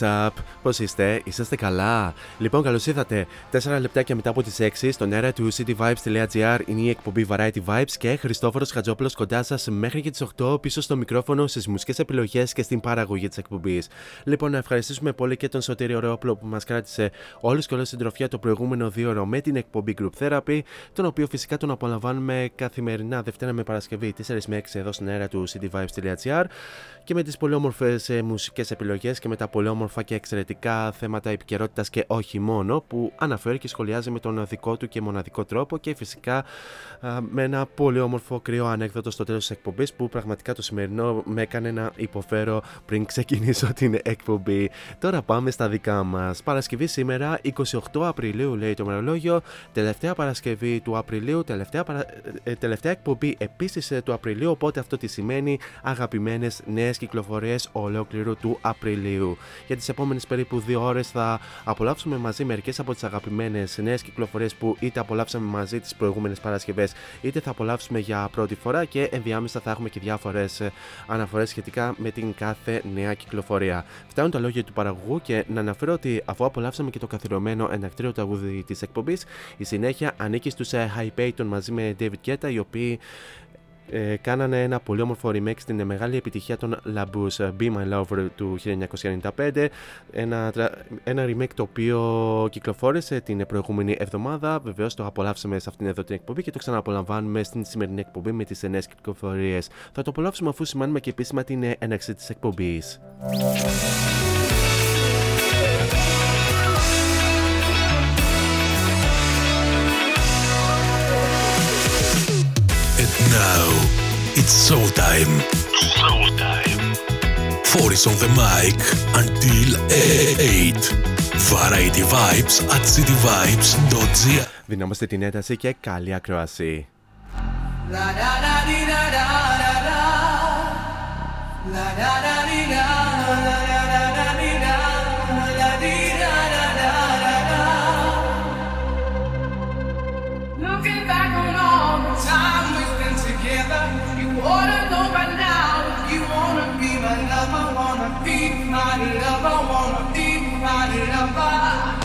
What's up? Πώς είστε, είσαστε καλά; Λοιπόν, καλώς ήρθατε. 4 λεπτάκια μετά από τις 6 στον αέρα του cityvibes.gr είναι η εκπομπή Variety Vibes και Χριστόφορος Χατζόπουλος κοντά σας μέχρι και τις 8 πίσω στο μικρόφωνο στις μουσικές επιλογές και στην παραγωγή της εκπομπής. Λοιπόν, να ευχαριστήσουμε πολύ και τον Σωτήριο Ρεόπλο που μας κράτησε όλους και όλες στην τροφιά το προηγούμενο δύο ώρο με την εκπομπή Group Therapy, τον οποίο φυσικά τον απολαμβάνουμε καθημερινά Δευτέρα με Παρασκευή 4 με 6 εδώ στον αέρα του cityvibes.gr και με τις πολύ όμορφες μουσικές επιλογές και με τα πολύ όμορφα και εξαιρετικά θέματα επικαιρότητας και όχι μόνο που αναφέρει και σχολιάζει με τον δικό του και μοναδικό τρόπο και φυσικά α, με ένα πολύ όμορφο κρύο ανέκδοτο στο τέλος της εκπομπής που πραγματικά το σημερινό με έκανε να υποφέρω πριν ξεκινήσω την εκπομπή. Τώρα πάμε στα δικά μας. Παρασκευή σήμερα 28 Απριλίου λέει το μερολόγιο, τελευταία Παρασκευή του Απριλίου, τελευταία, παρα... ε, τελευταία εκπομπή επίσης του Απριλίου. Οπότε αυτό τι σημαίνει αγαπημένες νέες κυκλοφορίες ολόκληρου του Απριλίου. Για τις επόμενες περίπου δύο ώρες θα απολαύσουμε μαζί μερικές από τις αγαπημένες νέες κυκλοφορίες που είτε απολαύσαμε μαζί τις προηγούμενες Παρασκευές, είτε θα απολαύσουμε για πρώτη φορά και ενδιάμεσα θα έχουμε και διάφορες αναφορές σχετικά με την κάθε νέα κυκλοφορία. Φτάνουν τα λόγια του παραγωγού και να αναφέρω ότι αφού απολαύσαμε και το καθιερωμένο ενακτήριο τραγούδι της εκπομπής, η συνέχεια ανήκει στους High Payton μαζί με David Guetta, οι οποίοι ε, κάνανε ένα πολύ όμορφο remake στην μεγάλη επιτυχία των Labus Be My Lover του 1995 ένα, τρα- ένα remake το οποίο κυκλοφόρησε την προηγούμενη εβδομάδα. Βεβαίως το απολαύσαμε σε αυτήν εδώ την εκπομπή και το ξαναπολαμβάνουμε στην σημερινή εκπομπή με τις νέες κυκλοφορίες. Θα το απολαύσουμε αφού σημάνουμε και επίσημα την ε, έναρξη της εκπομπής Now it's showtime. Showtime. Four is on the mic until 8. Variety Vibes at cityvibes.gr Δυνάμαστε την ένταση και καλή ακρόαση. La i wanna be my lover i wanna be my lover.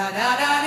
da da da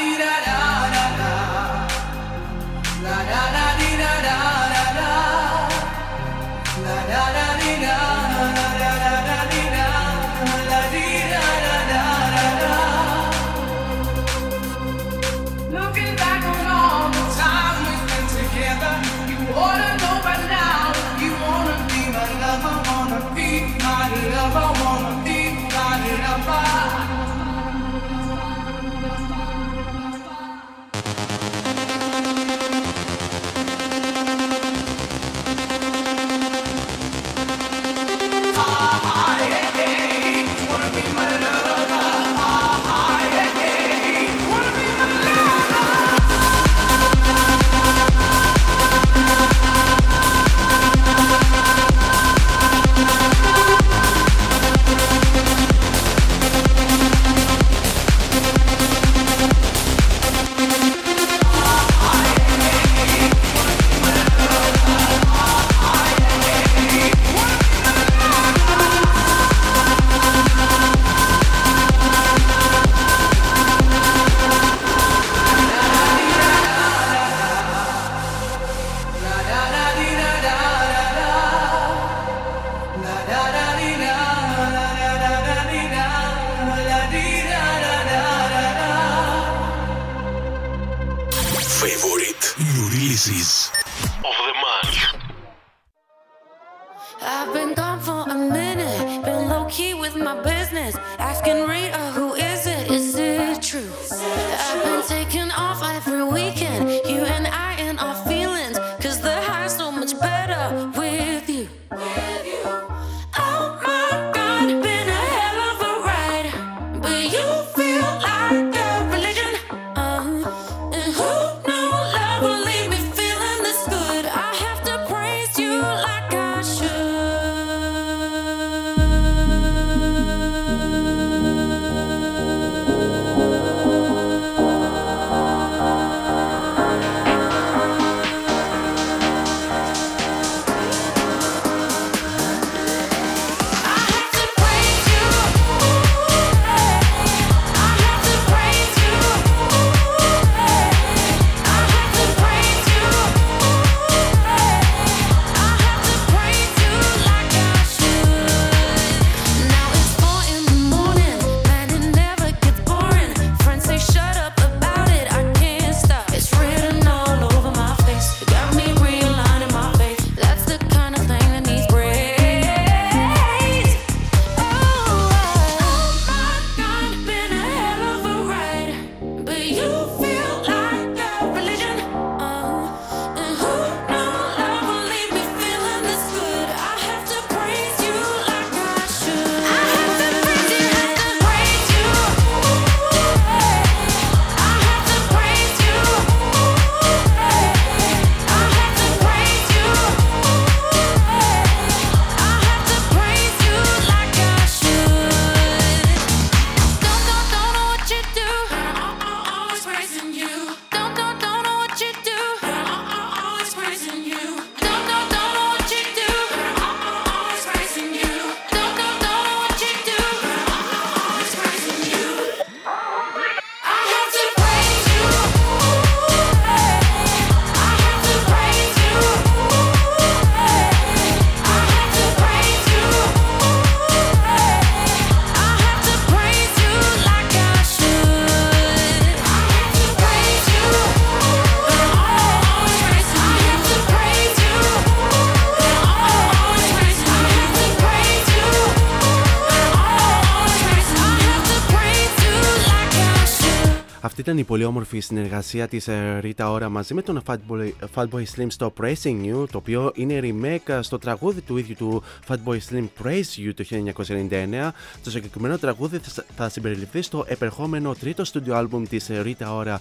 ήταν η πολύ όμορφη συνεργασία της Rita Ora μαζί με τον Fatboy, Fatboy Slim στο Praising You, το οποίο είναι remake στο τραγούδι του ίδιου του Fatboy Slim Praise You το 1999. Το συγκεκριμένο τραγούδι θα συμπεριληφθεί στο επερχόμενο τρίτο studio album της Rita Ora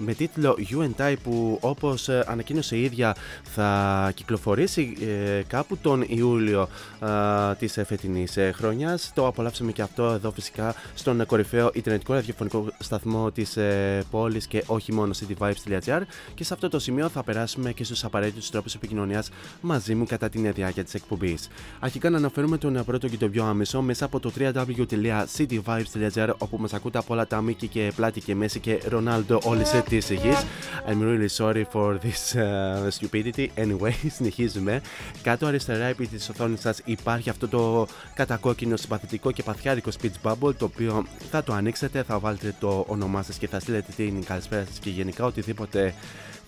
με τίτλο You and I που όπως ανακοίνωσε η ίδια θα κυκλοφορήσει ε, κάπου τον Ιούλιο ε, της φετινής ε, χρονιάς. Το απολαύσαμε και αυτό εδώ φυσικά στον κορυφαίο Ιντερνετικό ραδιοφωνικό σταθμό της ε, πόλη και όχι μόνο cityvibes.gr. Και σε αυτό το σημείο θα περάσουμε και στους απαραίτητους τρόπους επικοινωνίας μαζί μου κατά την διάρκεια της εκπομπής. Αρχικά να αναφέρουμε τον πρώτο και τον πιο άμεσο μέσα από το www.cityvibes.gr όπου μας ακούτε από όλα τα Μίκη και Πλάτη και Μέση και Ρονάλντο όλη τη γη. I'm really sorry for this uh, stupidity. Anyway, συνεχίζουμε. Κάτω αριστερά επί της οθόνης σας υπάρχει αυτό το κατακόκκινο συμπαθητικό και παθιάρικο speech bubble το οποίο θα το ανοίξετε, θα βάλετε το όνομά σας και θα στείλετε την καλησπέρα σας και γενικά οτιδήποτε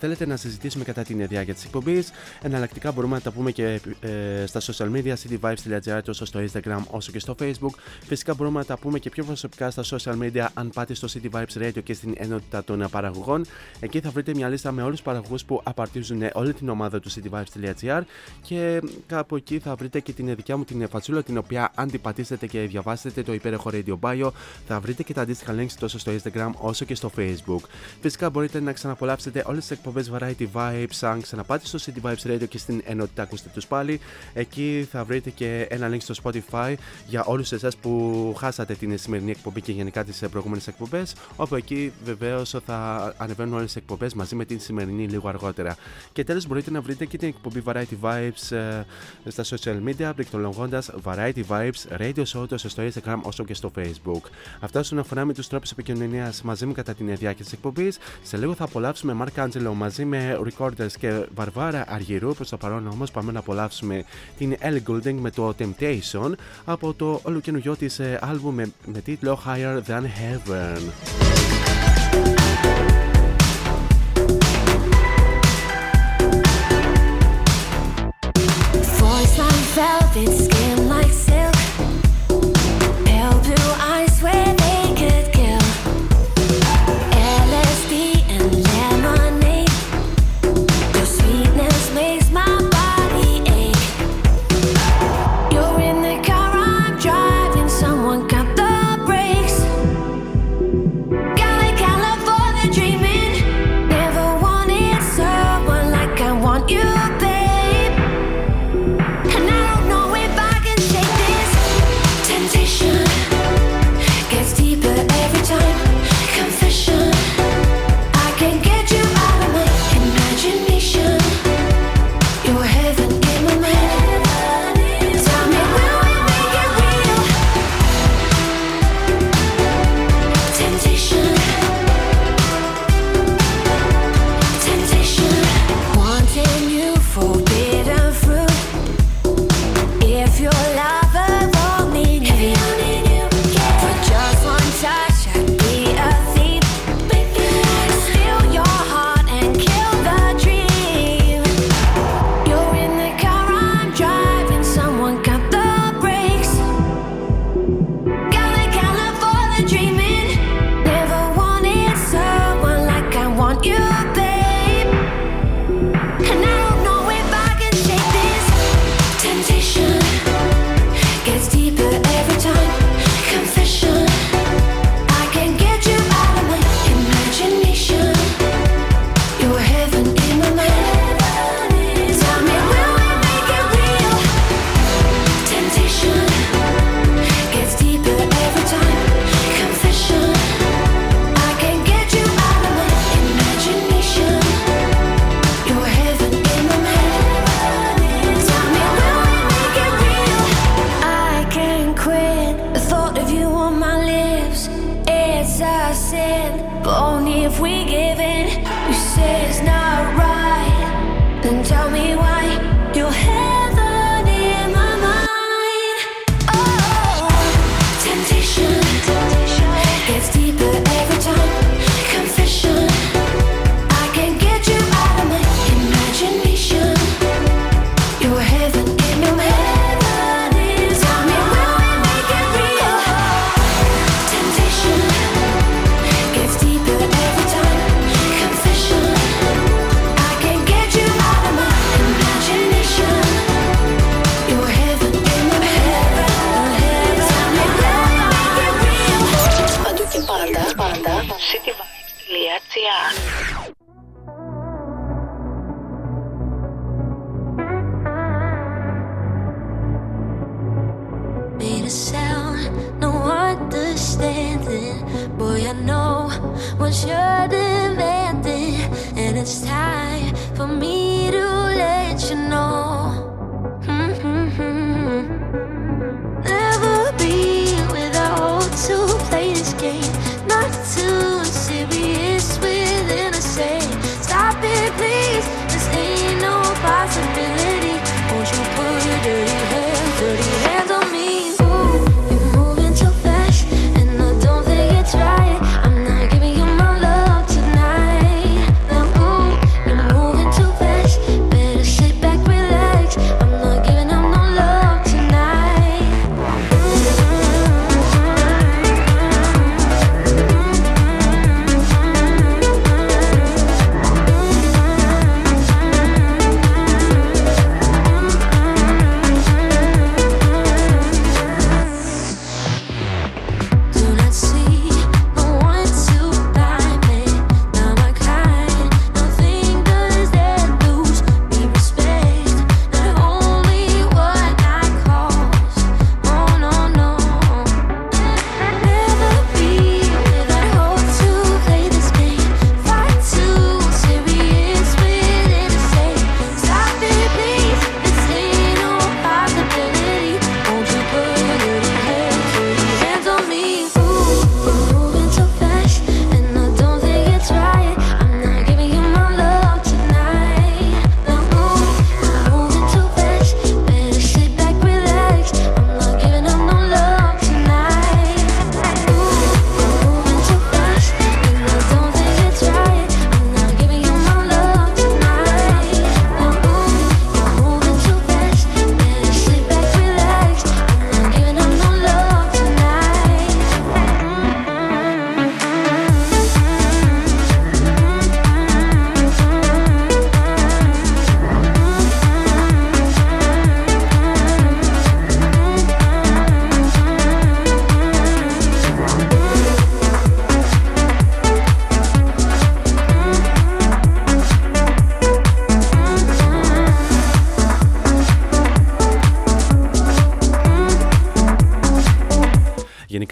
θέλετε να συζητήσουμε κατά την διάρκεια τη εκπομπή. Εναλλακτικά μπορούμε να τα πούμε και ε, στα social media, cityvibes.gr τόσο στο Instagram όσο και στο Facebook. Φυσικά μπορούμε να τα πούμε και πιο προσωπικά στα social media αν πάτε στο City Vibes Radio και στην ενότητα των παραγωγών. Εκεί θα βρείτε μια λίστα με όλους τους παραγωγούς που απαρτίζουν όλη την ομάδα του cityvibes.gr και κάπου εκεί θα βρείτε και την δικιά μου την φατσούλα την οποία αν την πατήσετε και διαβάσετε το υπέροχο Radio Bio θα βρείτε και τα αντίστοιχα links τόσο στο Instagram όσο και στο Facebook. Φυσικά μπορείτε να ξαναπολαύσετε όλες τις εκπομπές εκπομπές Variety Vibes. Αν ξαναπάτε στο City Vibes Radio και στην ενότητα ακούστε τους πάλι, εκεί θα βρείτε και ένα link στο Spotify για όλους εσάς που χάσατε την σημερινή εκπομπή και γενικά τις προηγούμενες εκπομπές. Όπου εκεί βεβαίως θα ανεβαίνουν όλες τι εκπομπές μαζί με την σημερινή λίγο αργότερα. Και τέλος μπορείτε να βρείτε και την εκπομπή Variety Vibes ε, στα social media, πληκτρολογώντας Variety Vibes Radio Show τόσο στο Instagram όσο και στο Facebook. Αυτά όσον αφορά με τους τρόπους επικοινωνίας μαζί μου κατά την διάρκεια της εκπομπής. Σε λίγο θα απολαύσουμε Mark Angelo μαζί με Recorders και Βαρβάρα Αργυρού. Προς το παρόν όμως πάμε να απολαύσουμε την Ellie Goulding με το Temptation από το ολοκαινούριο της άλμπου με, με τίτλο Higher Than Heaven. velvet skin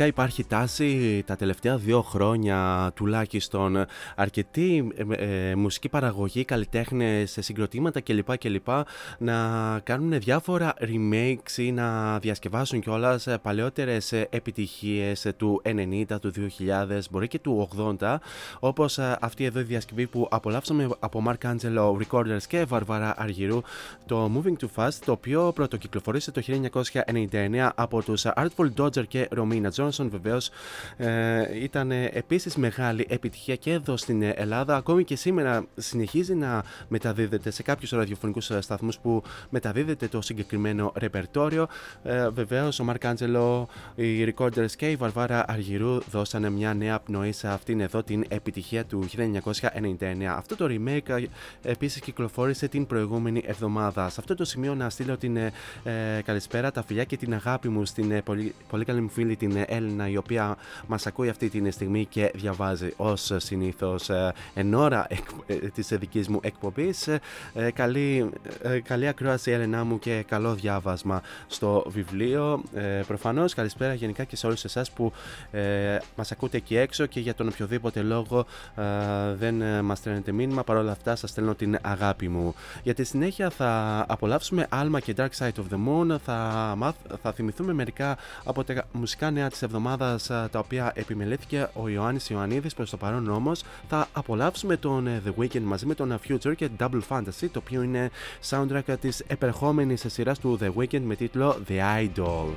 υπάρχει τάση τα τελευταία δύο χρόνια τουλάχιστον αρκετή ε, ε μουσική παραγωγή, καλλιτέχνες, συγκροτήματα κλπ. κλπ να κάνουν διάφορα remakes ή να διασκευάσουν κιόλας παλαιότερες επιτυχίες του 90, του 2000, μπορεί και του 80, όπως αυτή εδώ η διασκευή που απολαύσαμε από Mark Angelo Recorders και Βαρβάρα Αργυρού, το Moving Too Fast, το οποίο πρωτοκυκλοφορήσε το 1999 από τους Artful Dodger και Romina Johnson βεβαίως ε, ήταν επίσης μεγάλη επιτυχία και εδώ στην Ελλάδα. Ακόμη και σήμερα συνεχίζει να μεταδίδεται σε κάποιους ραδιοφωνικούς σταθμούς που μεταδίδεται το συγκεκριμένο ρεπερτόριο. Ε, βεβαίως ο Μαρκ Άντζελο, οι Recorders και η Βαρβάρα Αργυρού δώσανε μια νέα πνοή σε αυτήν εδώ την επιτυχία του 1999. Αυτό το remake ε, επίσης κυκλοφόρησε την προηγούμενη εβδομάδα. Σε αυτό το σημείο να στείλω την ε, καλησπέρα, τα φιλιά και την αγάπη μου στην ε, πολύ, πολύ καλή μου φίλη την Έλληνα η οποία μας ακούει αυτή τη στιγμή και διαβάζει ως συνήθως ε, εν ώρα ε, της δικής μου εκπομπής. Ε, καλή, καλή ακρόαση Έλενά μου και καλό διάβασμα στο βιβλίο. Προφανώς καλησπέρα γενικά και σε όλους εσάς που μας ακούτε εκεί έξω και για τον οποιοδήποτε λόγο δεν μας στέλνετε μήνυμα παρόλα αυτά σας στέλνω την αγάπη μου. Για τη συνέχεια θα απολαύσουμε Alma και Dark Side of the Moon θα, θα θυμηθούμε μερικά από τα μουσικά νέα της εβδομάδας εβδομάδας τα οποία επιμελέθηκε ο Ιωάννης Ιωαννίδης. Προς το παρόν όμως θα απολαύσουμε τον ε, The Weeknd μαζί με τον ε, Future και Double Fantasy, το οποίο είναι soundtrack της επερχόμενης σειράς του The Weeknd με τίτλο The Idol.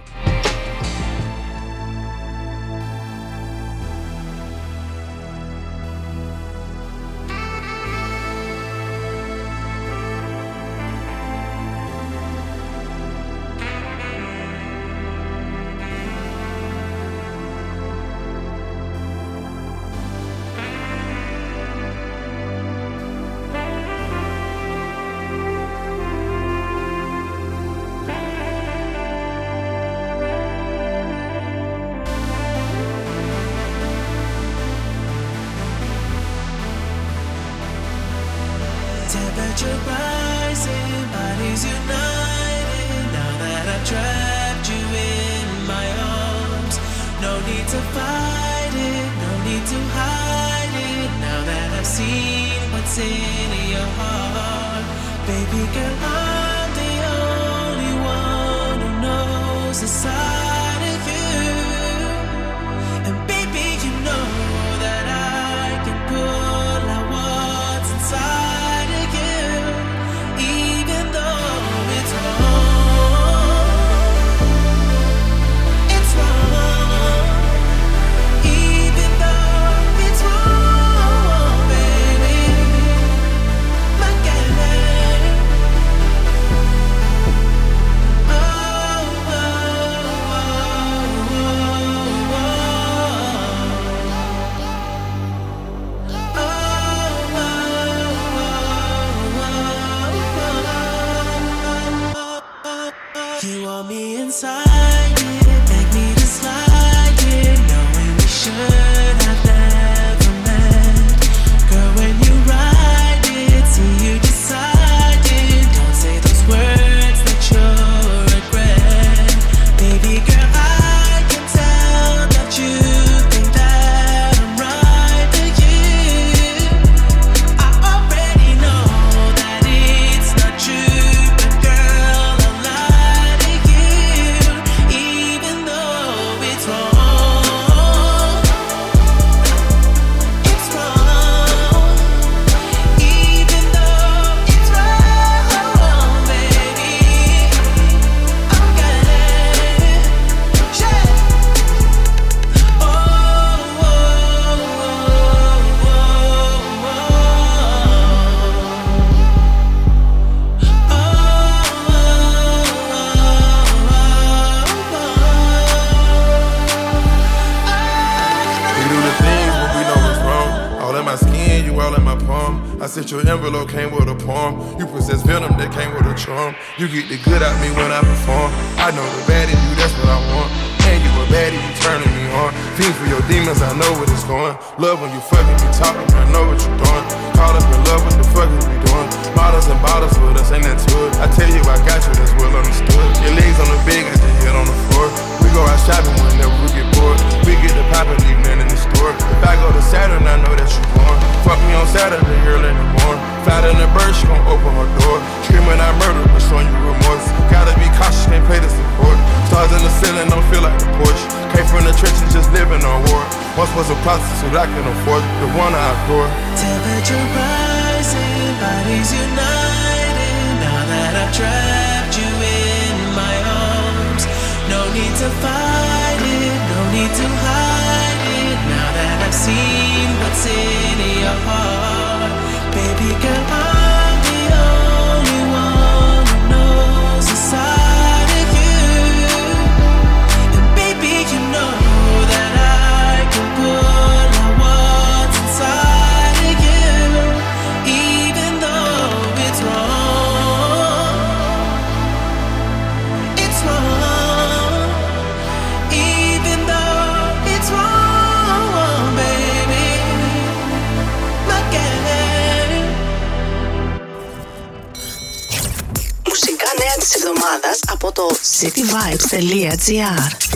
cityvibes.gr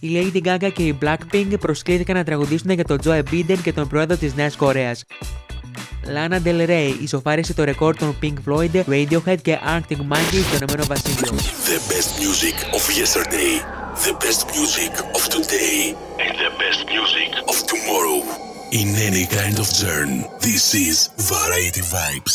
Η Lady Gaga και η Blackpink προσκλήθηκαν να τραγουδήσουν για τον Joe Biden και τον πρόεδρο της Νέας Κορέας. Lana Del Rey ισοφάρισε το ρεκόρ των Pink Floyd, Radiohead και Arctic Monkeys στο Ηνωμένο Βασίλειο. The best music of yesterday, the best music of today and the best music of tomorrow. In any kind of journey, this is Variety Vibes.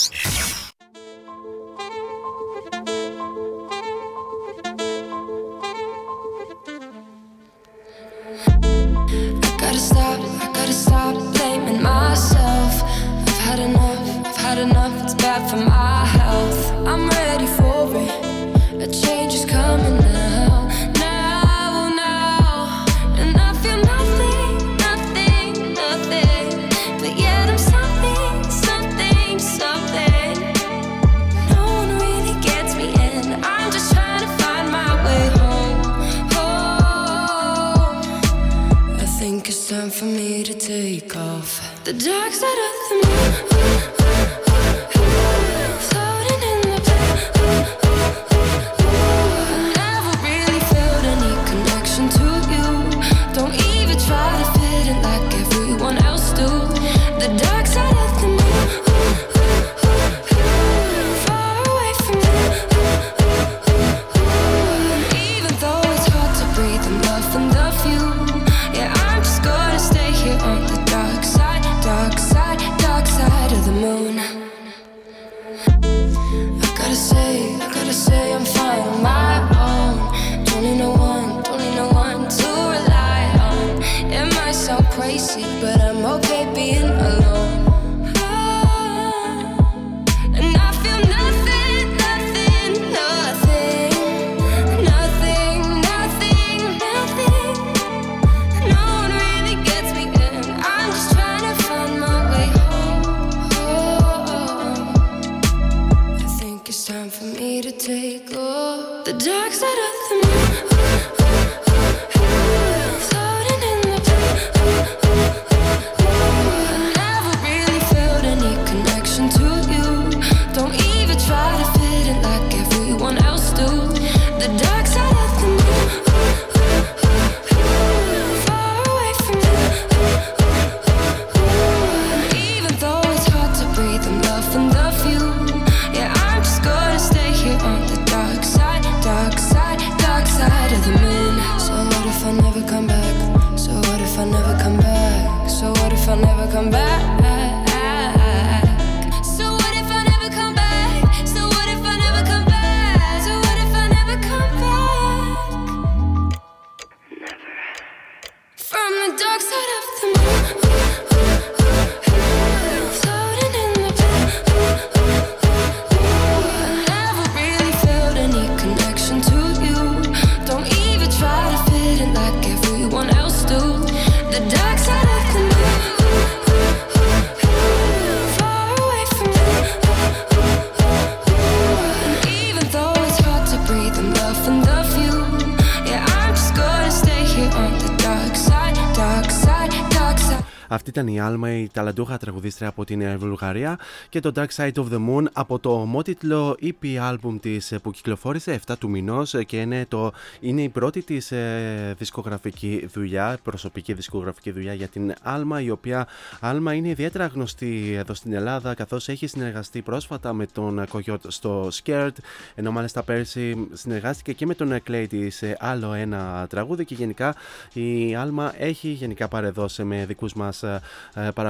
Ταλαντούχα τραγουδίστρια από την Βουλγαρία και το Dark Side of the Moon από το ομότιτλο EP album της που κυκλοφόρησε 7 του μηνός και είναι, το, είναι η πρώτη της ε, δισκογραφική δουλειά, προσωπική δισκογραφική δουλειά για την Άλμα η οποία Άλμα είναι ιδιαίτερα γνωστή εδώ στην Ελλάδα καθώς έχει συνεργαστεί πρόσφατα με τον Κογιότ στο Scared ενώ μάλιστα πέρσι συνεργάστηκε και με τον Clay σε άλλο ένα τραγούδι και γενικά η Άλμα έχει γενικά πάρε δώσε με δικούς μας ε,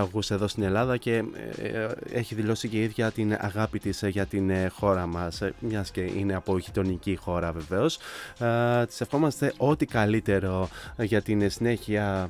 ε, παραγωγούς εδώ στην Ελλάδα και ε, έχει δηλώσει και η ίδια την αγάπη της για την χώρα μας μιας και είναι από γειτονική χώρα βεβαίως. Της ευχόμαστε ό,τι καλύτερο για την συνέχεια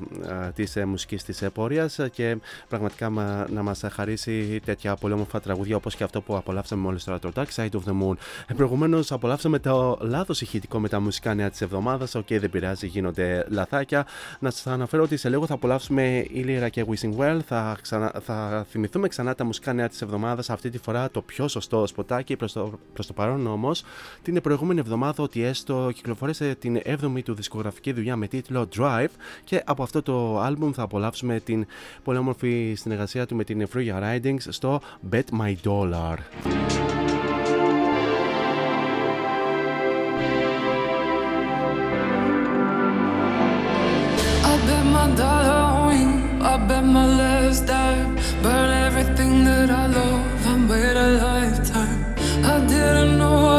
της μουσικής της πορείας και πραγματικά να μας χαρίσει τέτοια πολύ όμορφα τραγούδια όπως και αυτό που απολαύσαμε μόλις τώρα το Dark Side of the Moon. Προηγουμένως απολαύσαμε το λάθος ηχητικό με τα μουσικά νέα της εβδομάδας. Οκ δεν πειράζει γίνονται λαθάκια. Να σας αναφέρω ότι σε λίγο θα απολαύσουμε Illyra και Wishing Well. Θα, ξανα, θα θυμηθούμε ξανά τα μουσικά νέα της εβδομάδας. Αυτή τη φορά το πιο σωστό σποτάκι. Προς το, προς το παρόν όμως, την προηγούμενη εβδομάδα ότι έστω κυκλοφόρησε την 7η του δισκογραφική δουλειά με τίτλο Drive. Και από αυτό το album θα απολαύσουμε την πολύ όμορφη συνεργασία του με την Fruya Ridings στο Bet My Dollar. I bet my last dime. Burn everything that I love and wait a lifetime. I didn't know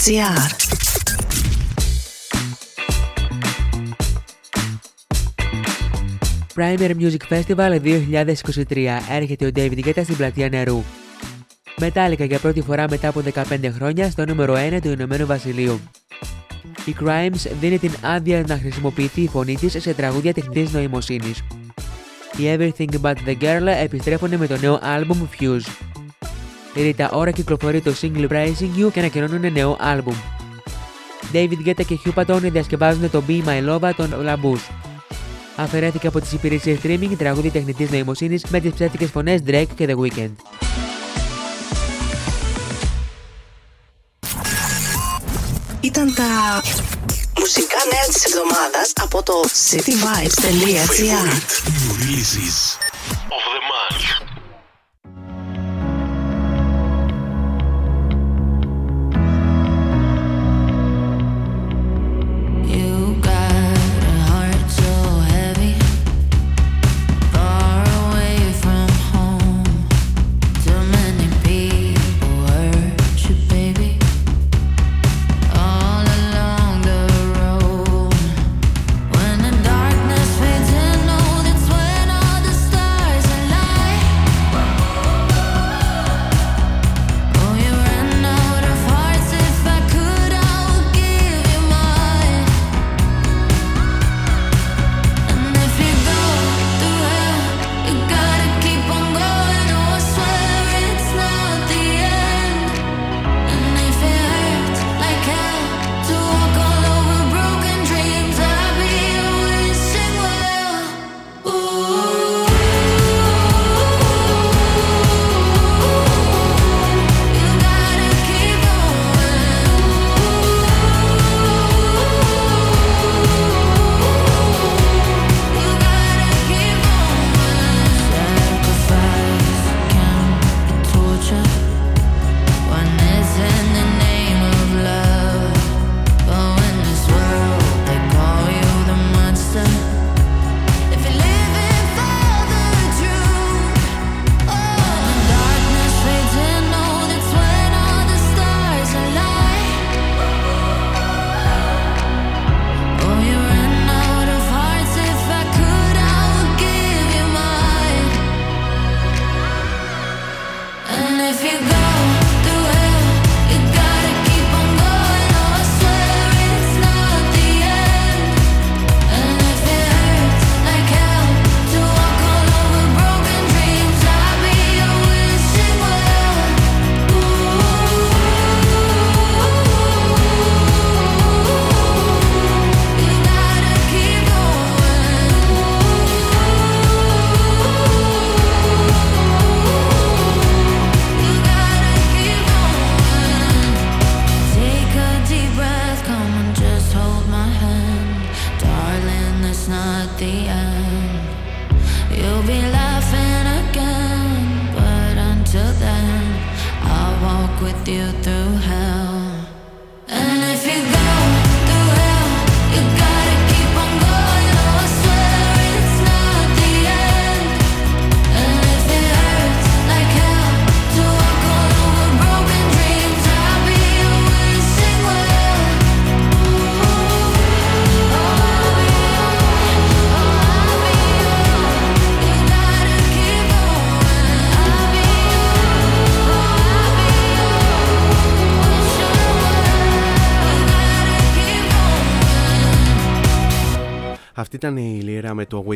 cityvibes.gr Primer Music Festival 2023 έρχεται ο David Guetta στην πλατεία νερού. Μετάλλικα για πρώτη φορά μετά από 15 χρόνια στο νούμερο 1 του Ηνωμένου Βασιλείου. Η Crimes δίνει την άδεια να χρησιμοποιηθεί η φωνή της σε τραγούδια τεχνητής νοημοσύνης. Οι Everything But The Girl επιστρέφουν με το νέο άλμπουμ Fuse. Η Rita Ora κυκλοφορεί το single Pricing You και ανακοινώνουν νέο άλμπουμ. David Guetta και Hugh Patton διασκευάζουν το Be My Love των Labous. Αφαιρέθηκε από τις υπηρεσίες streaming τραγούδι τεχνητής νοημοσύνης με τις ψεύτικες φωνές Drake και The Weeknd. Ήταν τα μουσικά νέα της εβδομάδας από το cityvibes.gr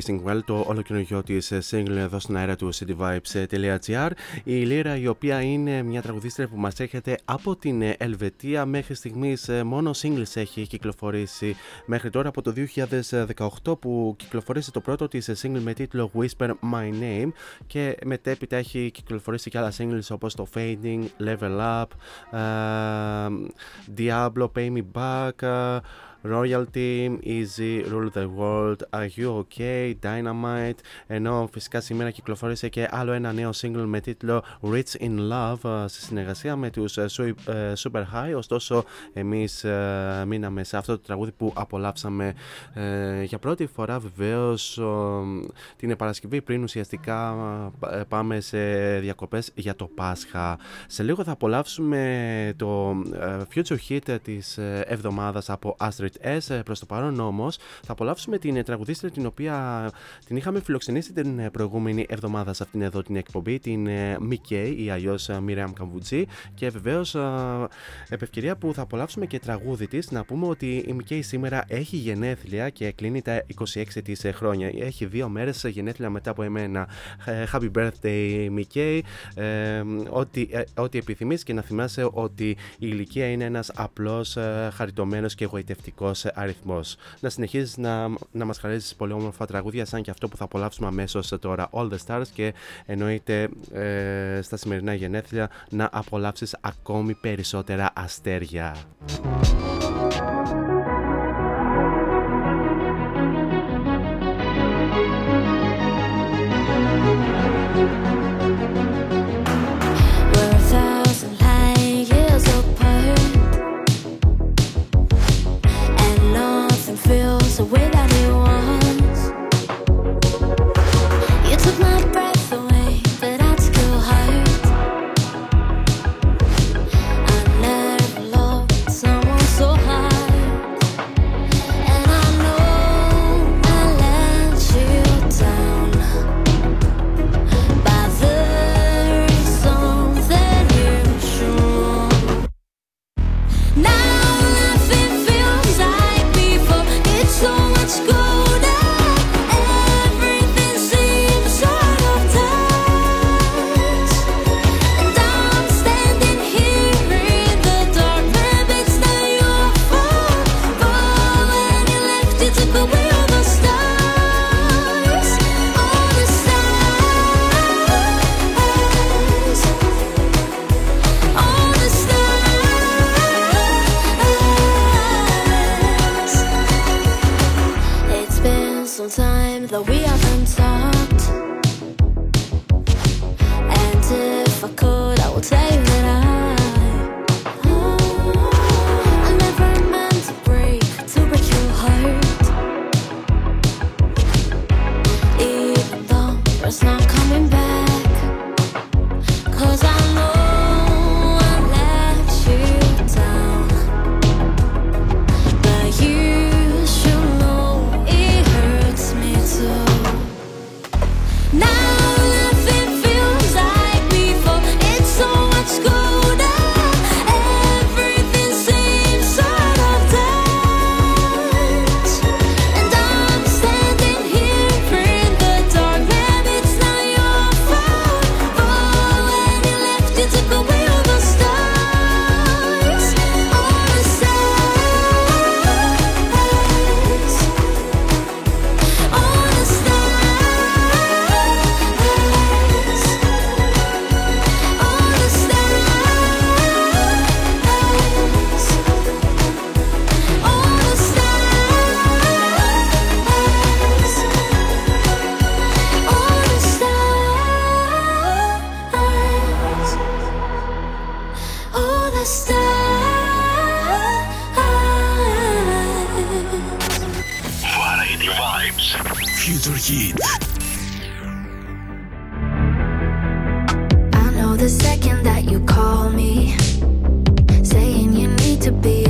Λύρα με το Wasting Well, το ολοκληρωτικό της ε, single εδώ στην αέρα του cityvibes.gr. Η Λύρα, η οποία είναι μια τραγουδίστρια που μας έρχεται από την ε, Ελβετία. Μέχρι στιγμής ε, μόνο singles έχει κυκλοφορήσει μέχρι τώρα από το 2018 που κυκλοφορήσε το πρώτο της single με τίτλο Whisper My Name και μετέπειτα έχει κυκλοφορήσει και άλλα singles όπως το Fading, Level Up, uh, Diablo, Pay Me Back. Royalty, Easy, Rule the World, Are You OK, Dynamite, ενώ φυσικά σήμερα κυκλοφόρησε και άλλο ένα νέο single με τίτλο Rich in Love ε, σε συνεργασία με τους ε, ε, Super High, ωστόσο εμείς μείναμε σε αυτό το τραγούδι που απολαύσαμε για πρώτη φορά βεβαίως την Παρασκευή πριν ουσιαστικά πάμε σε διακοπές για το Πάσχα. Σε λίγο θα απολαύσουμε το future hit της εβδομάδας από Astrid S. Προς το παρόν όμως θα απολαύσουμε την τραγουδίστρια την οποία την είχαμε φιλοξενήσει την προηγούμενη εβδομάδα σε αυτήν εδώ την εκπομπή, την Μικέι ή αλλιώ Μιρέαμ Καμβουτζή. Και βεβαίως, επευκαιρία που θα απολαύσουμε και τραγούδι της, να πούμε ότι η Μικέι σήμερα έχει γενέθλια και κλείνει τα 26 της χρόνια. Έχει δύο μέρες γενέθλια μετά από εμένα. Happy birthday, Μικέι. ό,τι, ό,τι επιθυμείς και να θυμάσαι ότι η ηλικία είναι ένας απλός, χαριτωμένος και εγωιτευτικό αριθμός. Να συνεχίζεις να, να μας χαρίζεις πολύ όμορφα τραγούδια, σαν και αυτό που θα απολαύσουμε αμέσως τώρα, All the Stars. Και εννοείται ε, στα σημερινά γενέθλια να απολαύσεις ακόμη περισσότερα αστέρια. the second that you call me, saying you need to be.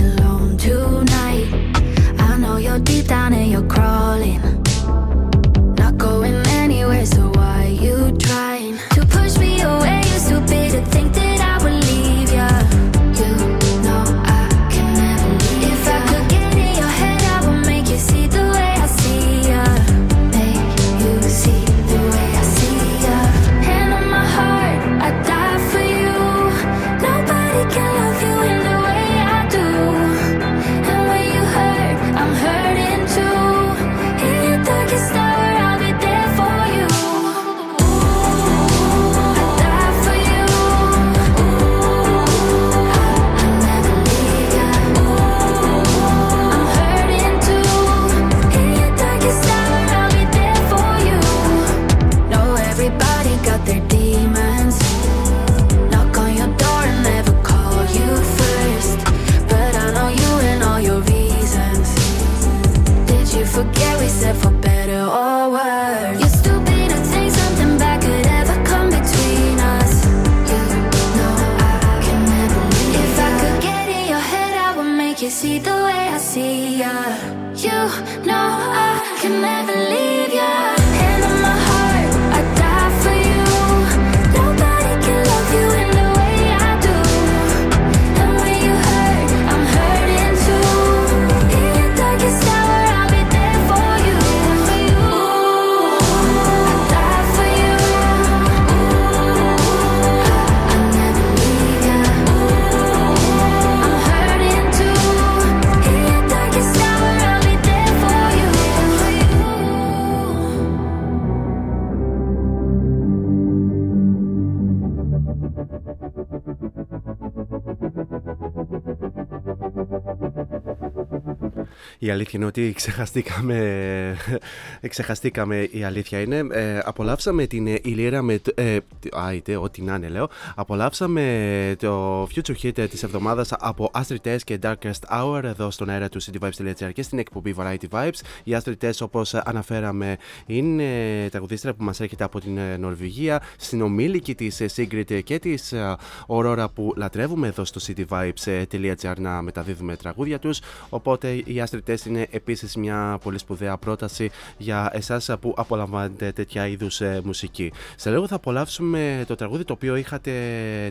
Η αλήθεια είναι ότι ξεχαστήκαμε, ξεχαστήκαμε η αλήθεια είναι. Ε, απολαύσαμε την ηλίρα με. Ε, άιτε, ό,τι να είναι, λέω. Απολαύσαμε το future hit της εβδομάδας από Astrid Tess και Darkest Hour εδώ στον αέρα του cityvibes.gr και στην εκπομπή Variety Vibes. Η Astrid Tess, όπως αναφέραμε, είναι τραγουδίστρια που μας έρχεται από την Νορβηγία, συνομήλικη της Sigrid και της Aurora που λατρεύουμε εδώ στο cityvibes.gr να μεταδίδουμε τραγούδια τους. Οπότε η Astrid Tess είναι επίσης μια πολύ σπουδαία πρόταση για εσάς που απολαμβάνετε τέτοια είδους ε, μουσική. Σε λίγο θα απολαύσουμε το τραγούδι το οποίο είχατε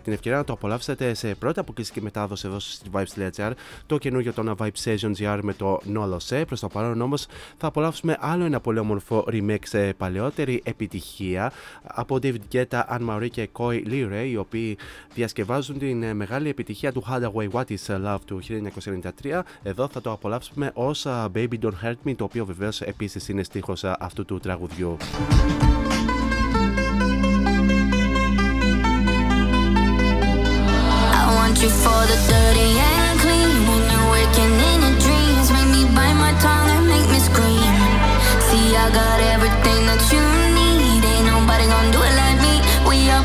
την ευκαιρία να το απολαύσετε σε πρώτη αποκλειστική μετάδοση εδώ στο Vibes.gr, το καινούργιο το Vibe Sessions GR με το Nolo Se. Προς το παρόν όμως θα απολαύσουμε άλλο ένα πολύ όμορφο remix σε παλαιότερη επιτυχία από David Guetta, Anne Marie και Coy Leray, οι οποίοι διασκευάζουν την ε, μεγάλη επιτυχία του Hardaway What is Love του 1993. Εδώ θα το απολαύσουμε ω Baby Don't Hurt Me, το οποίο βεβαίω επίση είναι στίχο αυτού του τραγουδιού. you for the dirty and clean When you're waking in your dreams Make me bite my tongue and make me scream See, I got everything that you need Ain't nobody gonna do it like me We are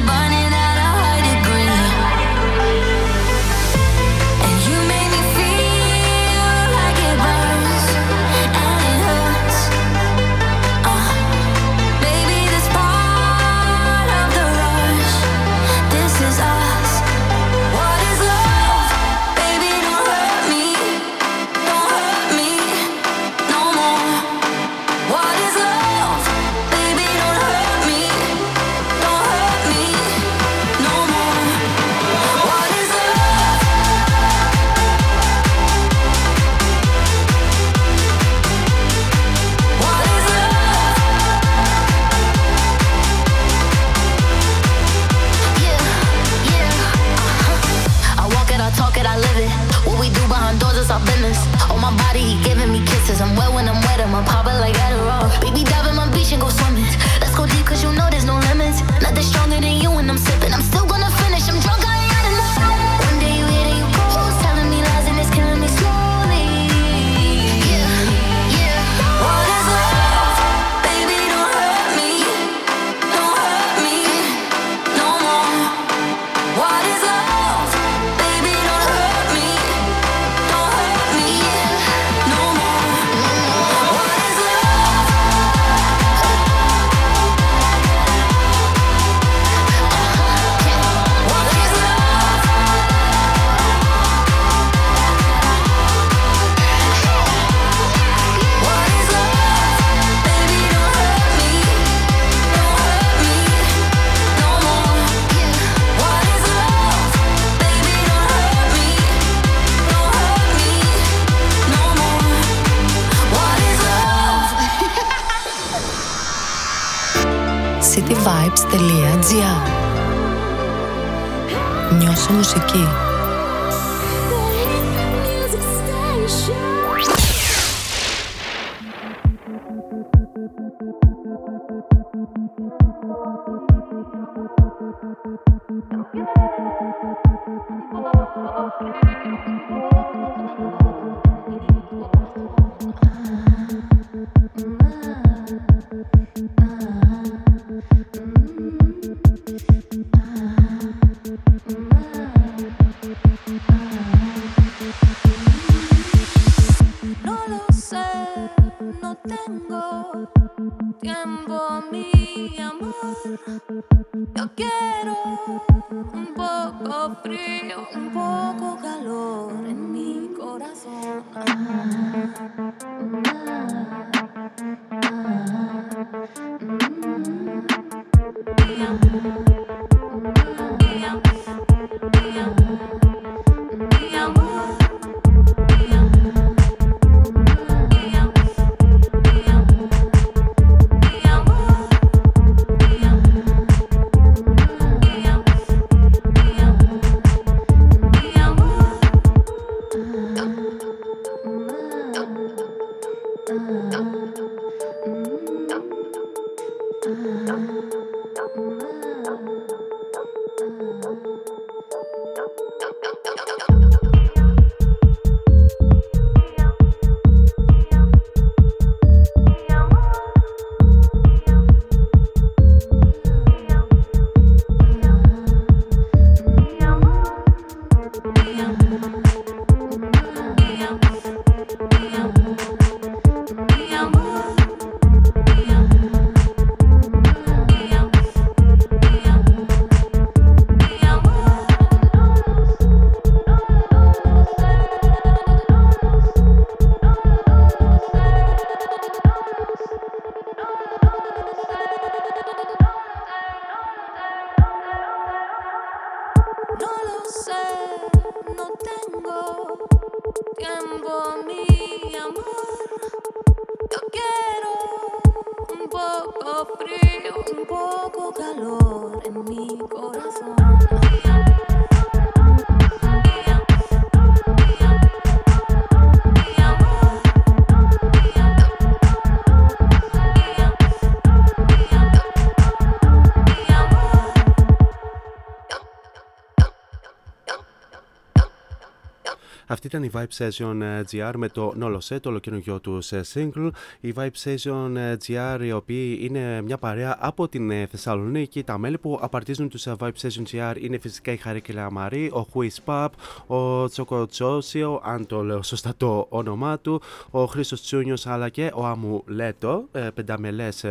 ήταν η Vibe Session ε, GR με το Nolo Set, το ολοκαινούργιο τους ε, single. Η Vibe Session ε, GR, οι οποίοι είναι μια παρέα από την Θεσσαλονίκη. Τα μέλη που απαρτίζουν τους Vibe Session GR είναι φυσικά η Χαρίκη Λαμαρή, ο Χουί Παπ, ο Τσόκο Τσόσιο, αν το λέω σωστά το όνομά του, ο Χρήσο Τσούνιος αλλά και ο Αμουλέτο, πενταμελές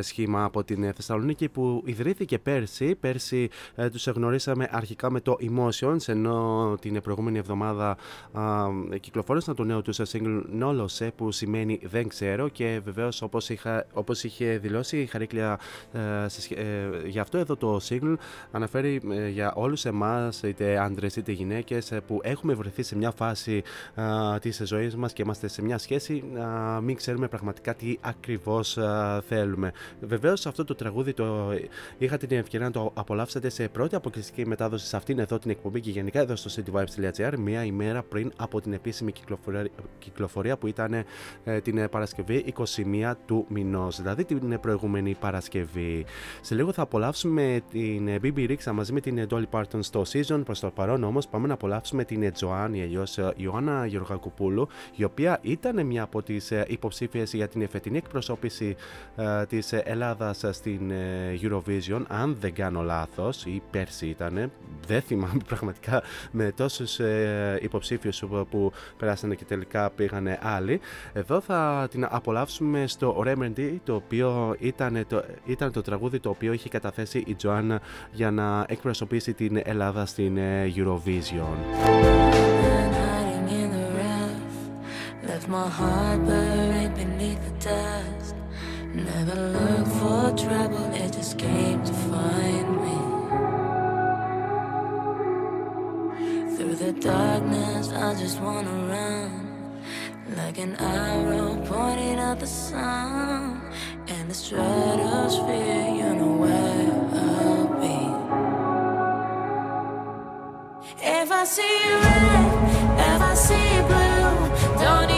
σχήμα από την Θεσσαλονίκη που ιδρύθηκε πέρσι. Πέρσι τους γνωρίσαμε αρχικά με το Emotions, ενώ την προηγούμενη εβδομάδα κυκλοφόρησαν το νέο τους single Nolose που σημαίνει δεν ξέρω και βεβαίως όπως, όπως είχε δηλώσει η Χαρίκλια ε, ε, για αυτό εδώ το single αναφέρει ε, για όλους εμάς είτε άντρες είτε γυναίκες που έχουμε βρεθεί σε μια φάση της ζωής μας και είμαστε σε μια σχέση να μην ξέρουμε πραγματικά τι ακριβώς θέλουμε. Βεβαίως αυτό το τραγούδι το είχα την ευκαιρία να το απολαύσετε σε πρώτη αποκλειστική μετάδοση σε αυτήν εδώ την εκπομπή και γενικά εδώ στο cityvibes.gr μια ημέρα πριν από την επίσημη κυκλοφορία, κυκλοφορία που ήταν ε, την Παρασκευή 21 του μηνός, δηλαδή την προηγούμενη Παρασκευή. Σε λίγο θα απολαύσουμε την BB Rixa μαζί με την Dolly Parton στο season. Προς το παρόν όμως πάμε να απολαύσουμε την Τζοάννη, αλλιώ Ιωάννα Γεωργακοπούλου, η οποία ήταν μια από τις ε, υποψήφιες για την φετινή εκπροσώπηση ε, της Ελλάδας στην ε, Eurovision. Αν δεν κάνω λάθος, ή πέρσι ήταν, δεν θυμάμαι πραγματικά με τόσους ε, υποψήφιους που περάσανε και τελικά πήγανε άλλοι. Εδώ θα την απολαύσουμε στο Remedy, το οποίο ήταν το, ήταν το τραγούδι το οποίο είχε καταθέσει η Τζοάννα για να εκπροσωπήσει την Ελλάδα στην ε, Eurovision. Left my heart buried beneath the dust. Never looked for trouble, it just came to find me. Through the darkness, I just wanna run like an arrow pointing at the sun. And the stratosphere, you know where I'll be. If I see red, if I see blue, don't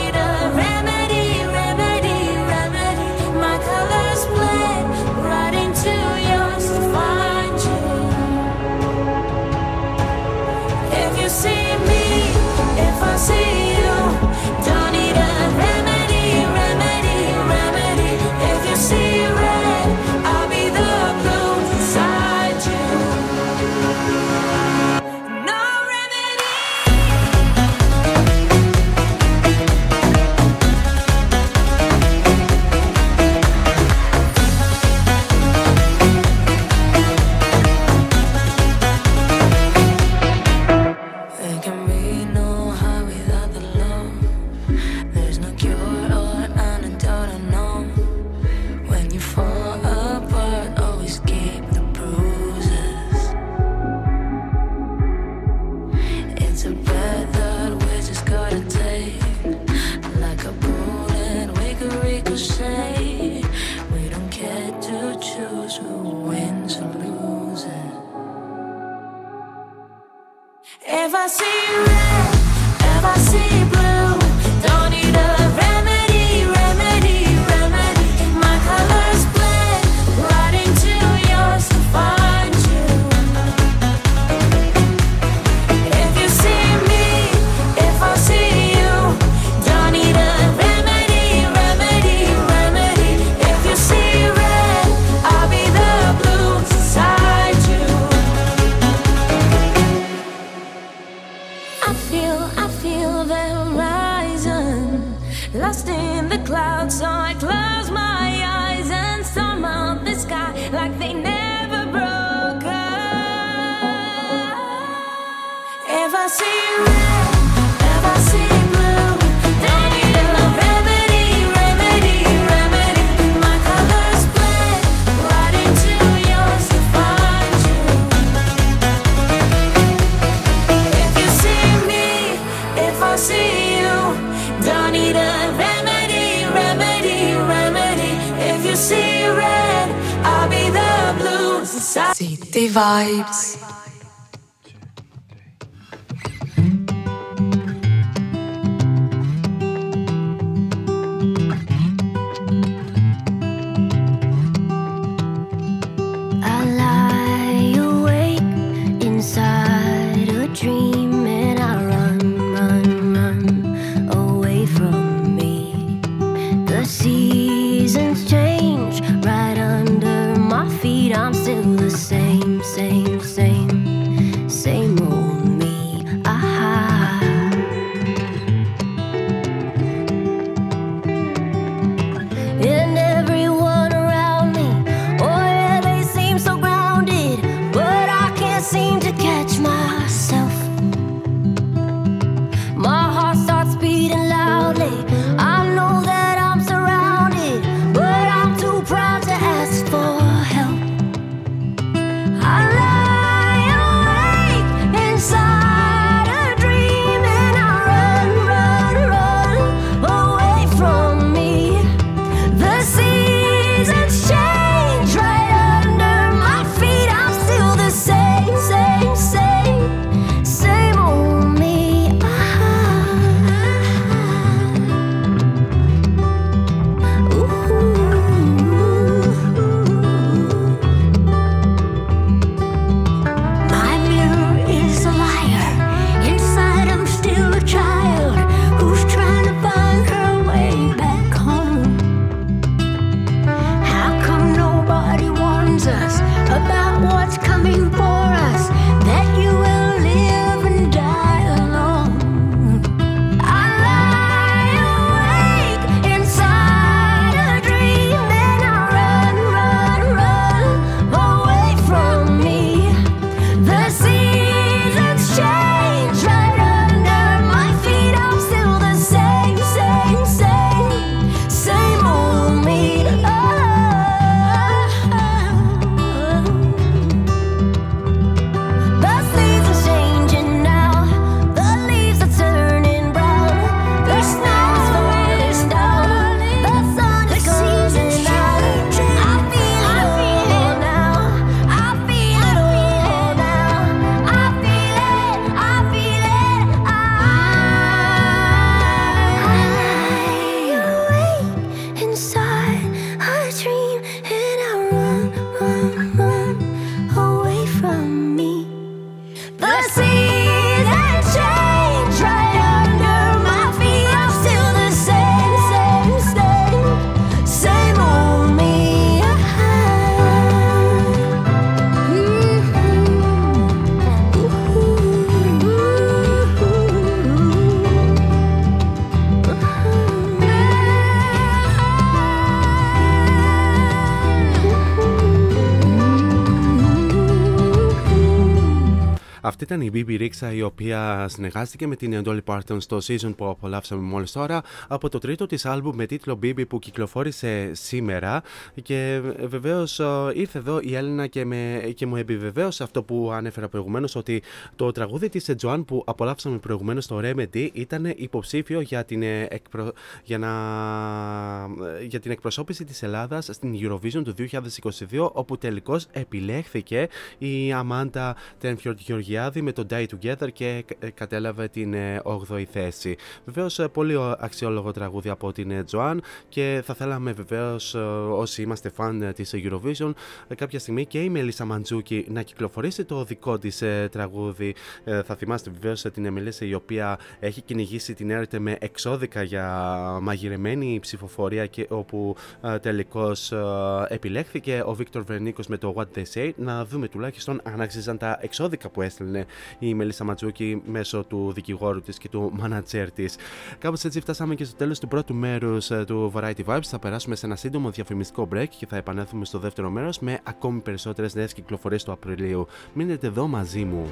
η BB Rixa η οποία συνεργάστηκε με την Dolly Parton στο season που απολαύσαμε μόλις τώρα από το τρίτο της άλμπου με τίτλο BB που κυκλοφόρησε σήμερα. Και ε, βεβαίως ε, ήρθε εδώ η Έλληνα και, με, και μου επιβεβαίωσε αυτό που ανέφερα προηγουμένως ότι το τραγούδι της Joan που απολαύσαμε προηγουμένως στο Remedy ήταν υποψήφιο για την, ε, εκπρο... για να... για την εκπροσώπηση της Ελλάδας στην Eurovision του 2022 όπου τελικώς επιλέχθηκε η Αμάντα Τένφιορτ Γεωργιάδη με το Die Together και ε, κατέλαβε την 8η ε, θέση. Βεβαίως, ε, πολύ αξιόλογο τραγούδι από την Joan και θα θέλαμε βεβαίως όσοι είμαστε φαν της Eurovision κάποια στιγμή και η Μελίσσα Μαντζούκη να κυκλοφορήσει το δικό της τραγούδι. Θα θυμάστε βεβαίως την Μελίσσα η οποία έχει κυνηγήσει την έρευνα με εξώδικα για μαγειρεμένη ψηφοφορία και όπου τελικώς επιλέχθηκε ο Βίκτορ Βερνίκος με το What They Say. Να δούμε τουλάχιστον αν άξιζαν τα εξώδικα που έστελνε η Μελίσσα Ματζούκη μέσω του δικηγόρου της και του μάνατζερ της. Κάπως έτσι φτάσαμε και στο τέλος του πρώτου μέρους ε, του Variety Vibes. Θα περάσουμε σε ένα σύντομο διαφημιστικό break και θα επανέλθουμε στο δεύτερο μέρος με ακόμη περισσότερες νέες κυκλοφορίες του Απριλίου. Μείνετε εδώ μαζί μου.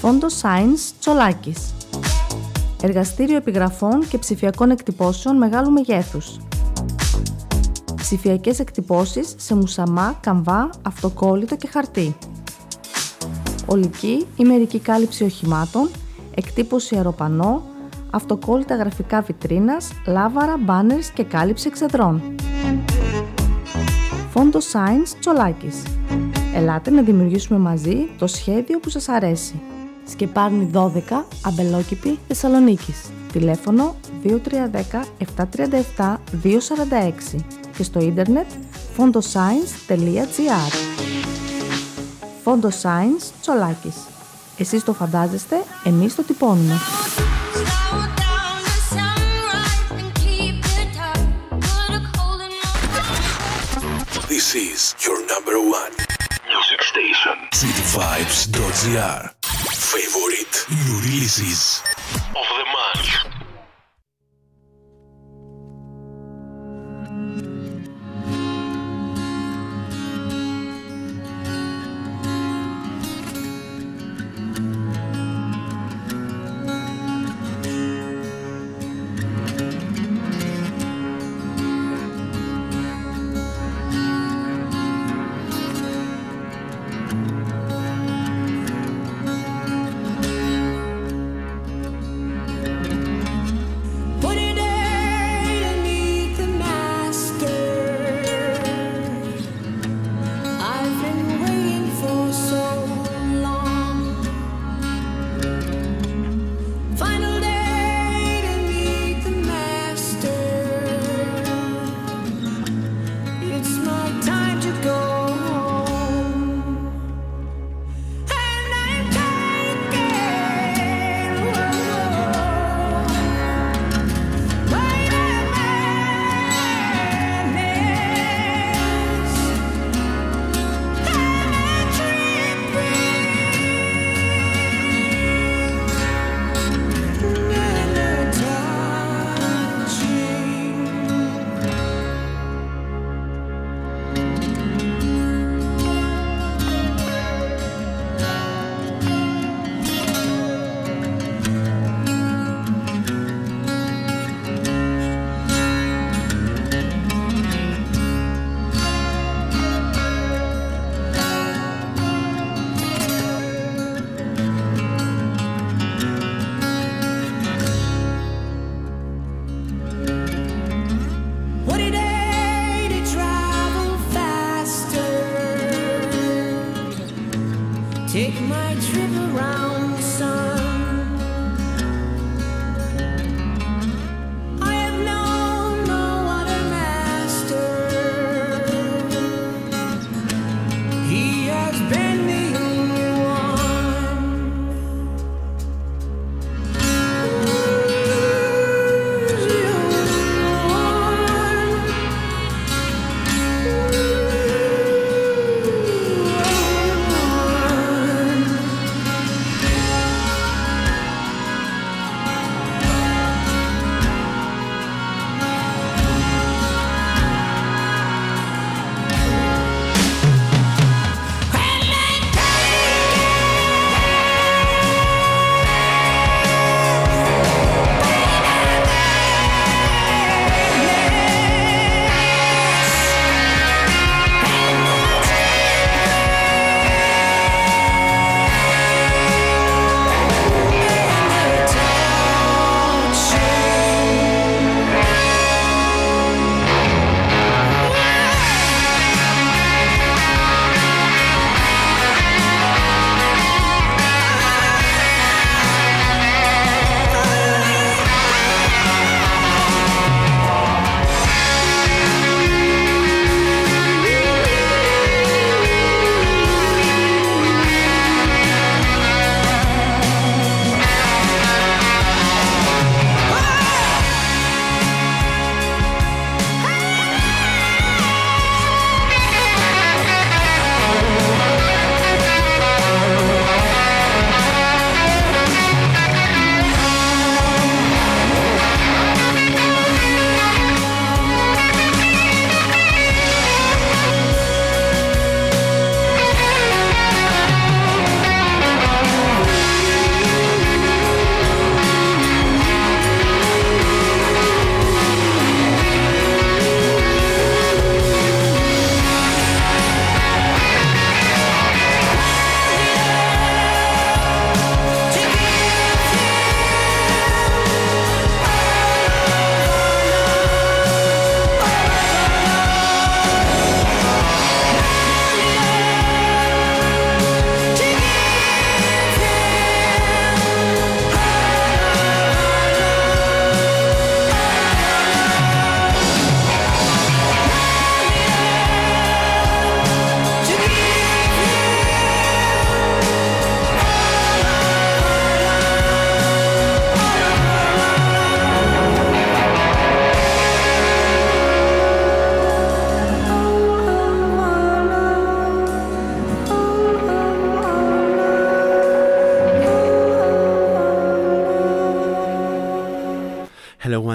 Φόντο Science Τσολάκης Εργαστήριο επιγραφών και ψηφιακών εκτυπώσεων μεγάλου μεγέθους ψηφιακές εκτυπώσεις σε μουσαμά, καμβά, αυτοκόλλητο και χαρτί. Ολική ή μερική κάλυψη οχημάτων, εκτύπωση αεροπανό, αυτοκόλλητα γραφικά βιτρίνας, λάβαρα, μπάνερς και κάλυψη εξεδρών. Φόντο Science Τσολάκης. Ελάτε να δημιουργήσουμε μαζί το σχέδιο που σας αρέσει. Σκεπάρνη 12, Αμπελόκηπη, Θεσσαλονίκης. Τηλέφωνο 2310 737 246 και στο ίντερνετ fondoscience.gr Φόντο Science Τσολάκης. Εσείς το φαντάζεστε, εμείς το τυπώνουμε. This is your number one music station. cityvibes.gr Favorite new releases of the month.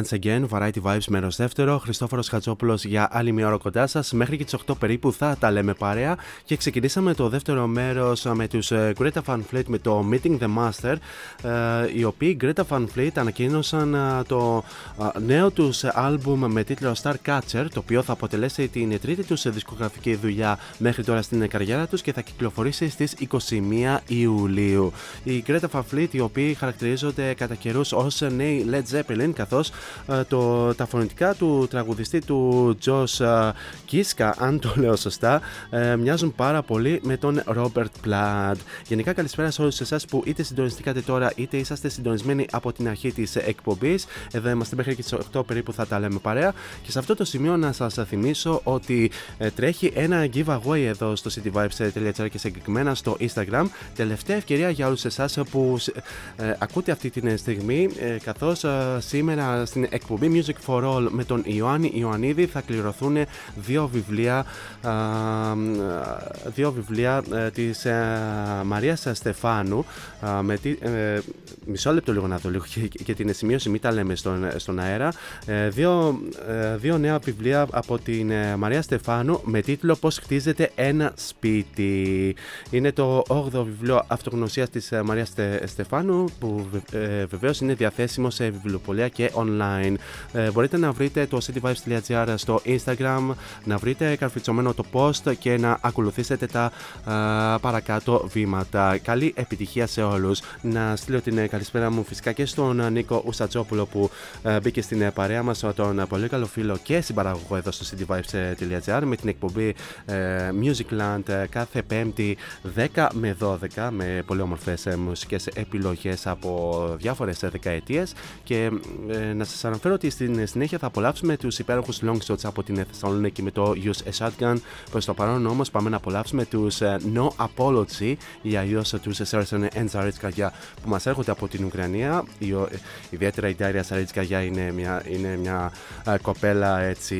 Once again. Variety Vibes μέρο δεύτερο. Χριστόφορος Χατζόπουλος για άλλη μια ώρα κοντά σας. Μέχρι και τις 8 περίπου θα τα λέμε παρέα. Και ξεκινήσαμε το δεύτερο μέρος με τους ε, Greta Van Fleet με το Meeting the Master. Ε, οι οποίοι Greta Van Fleet ανακοίνωσαν ε, το νέο τους άλμπουμ με τίτλο Star Catcher. Το οποίο θα αποτελέσει την τρίτη τους δισκογραφική δουλειά μέχρι τώρα στην καριέρα τους και θα κυκλοφορήσει στις 21 Ιουλίου. Οι Greta Van Fleet, οι οποίοι χαρακτηρίζονται κατά καιρούς ως νέοι Led Zeppelin, καθώς ε, τα φωνητικά του τραγουδιστή του Josh ε, Kiska, αν το λέω σωστά, ε, μοιάζουν πάρα πολύ με τον Robert Plant. Γενικά, καλησπέρα σε όλους εσάς που είτε συντονιστήκατε τώρα είτε είσαστε συντονισμένοι από την αρχή της εκπομπής. Εδώ είμαστε μέχρι και τις 8 περίπου θα τα λέμε παρέα. Και σε αυτό το σημείο να σας θυμίσω ότι τρέχει ένα giveaway εδώ στο cityvibes.gr και συγκεκριμένα στο Instagram. Τελευταία ευκαιρία για όλους εσάς που ακούτε αυτή τη στιγμή, καθώς σήμερα στην εκπομπή Music for All με τον Ιωάννη Ιωαννίδη. Θα κληρωθούν δύο βιβλία, δύο βιβλία ε, της ε, Μαρίας Στεφάνου με τη, ε, μισό λεπτό λίγο να δω λίγο και, και την σημείωση μην τα λέμε στον, στον αέρα. Δύο, δύο νέα βιβλία από την Μαρία Στεφάνου με τίτλο Πώς χτίζεται ένα σπίτι είναι το 8ο βιβλίο αυτογνωσίας της Μαρίας Στεφάνου που βεβαίως είναι διαθέσιμο σε βιβλιοπολία και online. Ε, μπορείτε να βρείτε το cityvibes.gr στο Instagram, να βρείτε καρφιτσωμένο το post και να ακολουθήσετε τα παρακάτω βήματα. Καλή επιτυχία σε όλους. Να στείλω την καλησπέρα μου φυσικά και στον Νίκο Ουσατζόπουλο που ε, μπήκε στην παρέα μας, τον πολύ καλό φίλο και συμπαραγωγό εδώ στο cityvibes.gr με την εκπομπή ε, Musicland κάθε Πέμπτη 10 με 12 με πολύ όμορφες μουσικές επιλογές από διάφορες δεκαετίες και ε, να σας αναφέρω ότι στην συνέχεια θα απολαύσουμε τους υπέροχους long shots από την Θεσσαλονίκη με το Use a Shotgun. Προς το παρόν όμως πάμε να απολαύσουμε τους ε, No Apology ή αλλιώ τους Sersen and Καρδιά που μας έρχονται από την Ουκρανία. Η, ιδιαίτερα η Ντάρια Καρδιά είναι μια, είναι μια ε, κοπέλα έτσι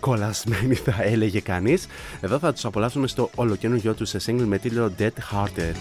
κολλασμένη θα έλεγε κανείς. Εδώ θα τους απολαύσουμε στο ολοκένουργιο τους σε single με τίτλο Dead Hearted.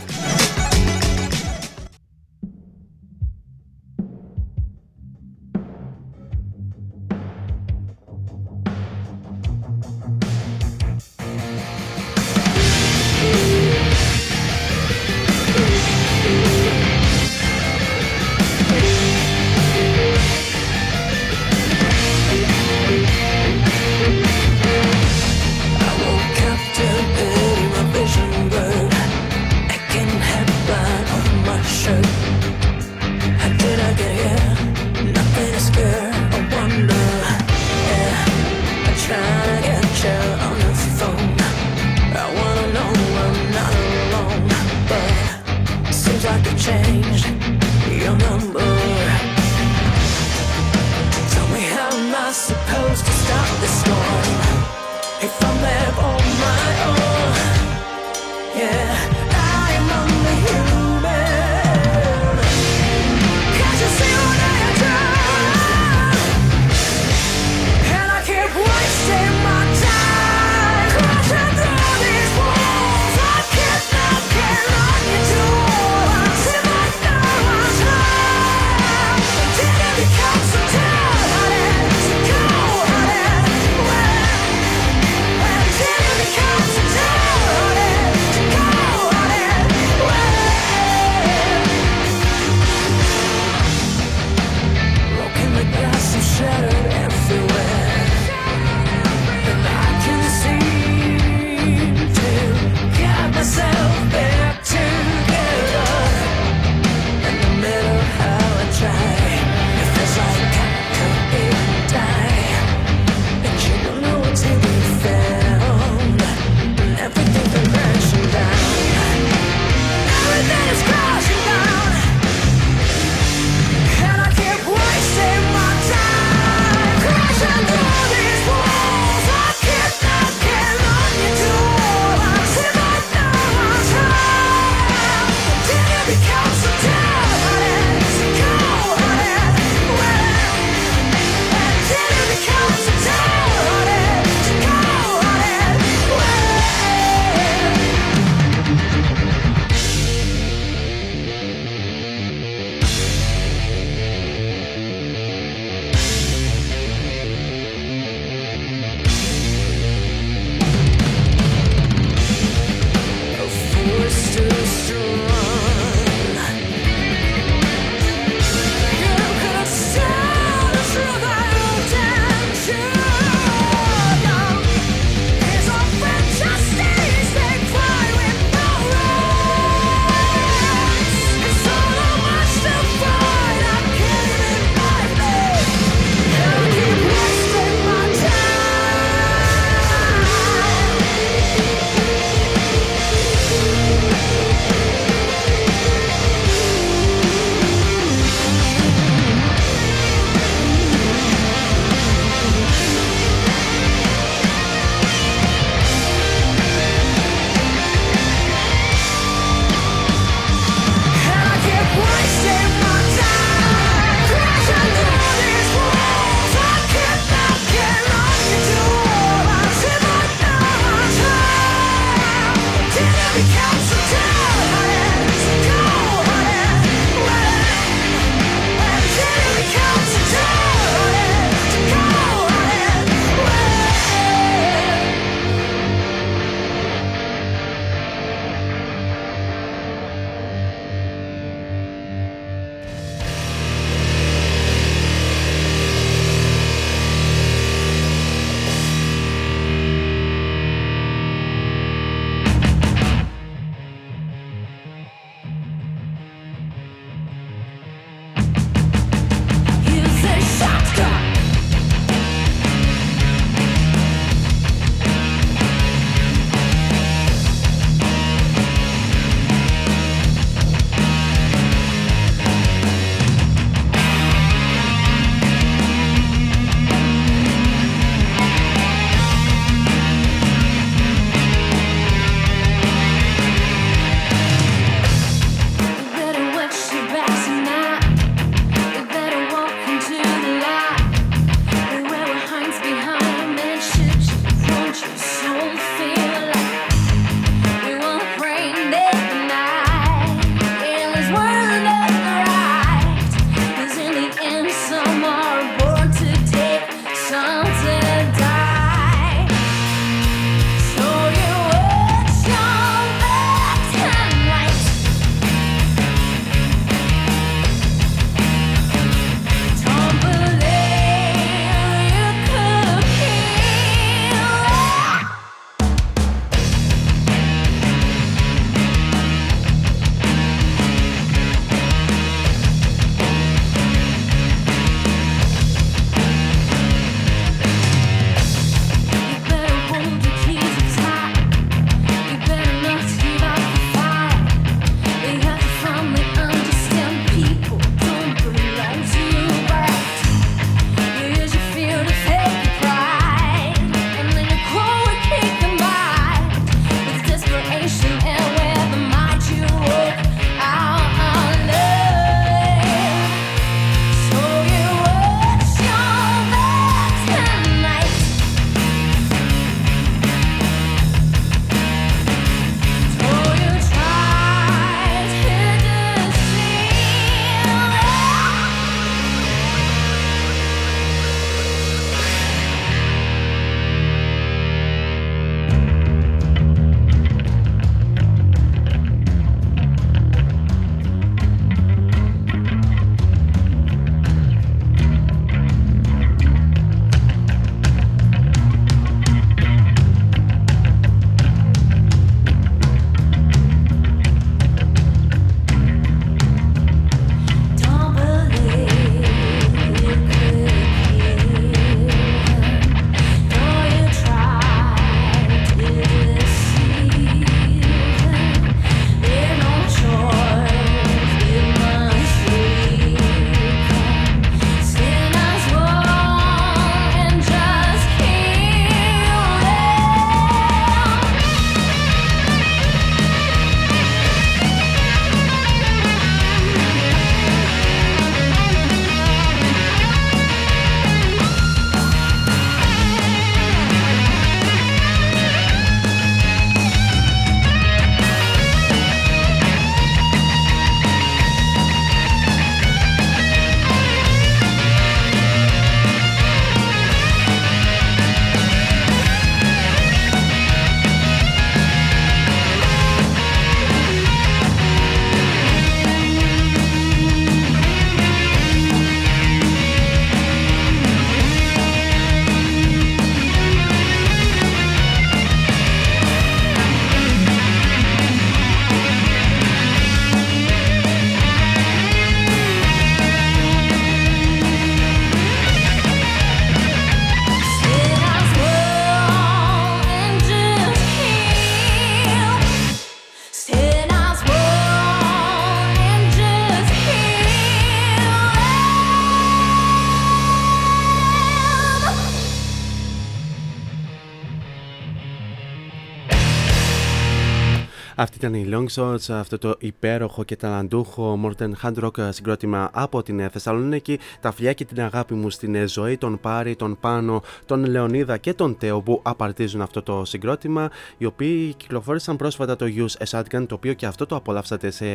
Αυτή ήταν η Long Shots, αυτό το υπέροχο και ταλαντούχο Morten Hard Rock συγκρότημα από την Θεσσαλονίκη. Τα φιλιά και την αγάπη μου στην ζωή, τον Πάρη, τον Πάνο, τον Λεωνίδα και τον Τέο που απαρτίζουν αυτό το συγκρότημα, οι οποίοι κυκλοφόρησαν πρόσφατα το Use a Shotgun, το οποίο και αυτό το απολαύσατε σε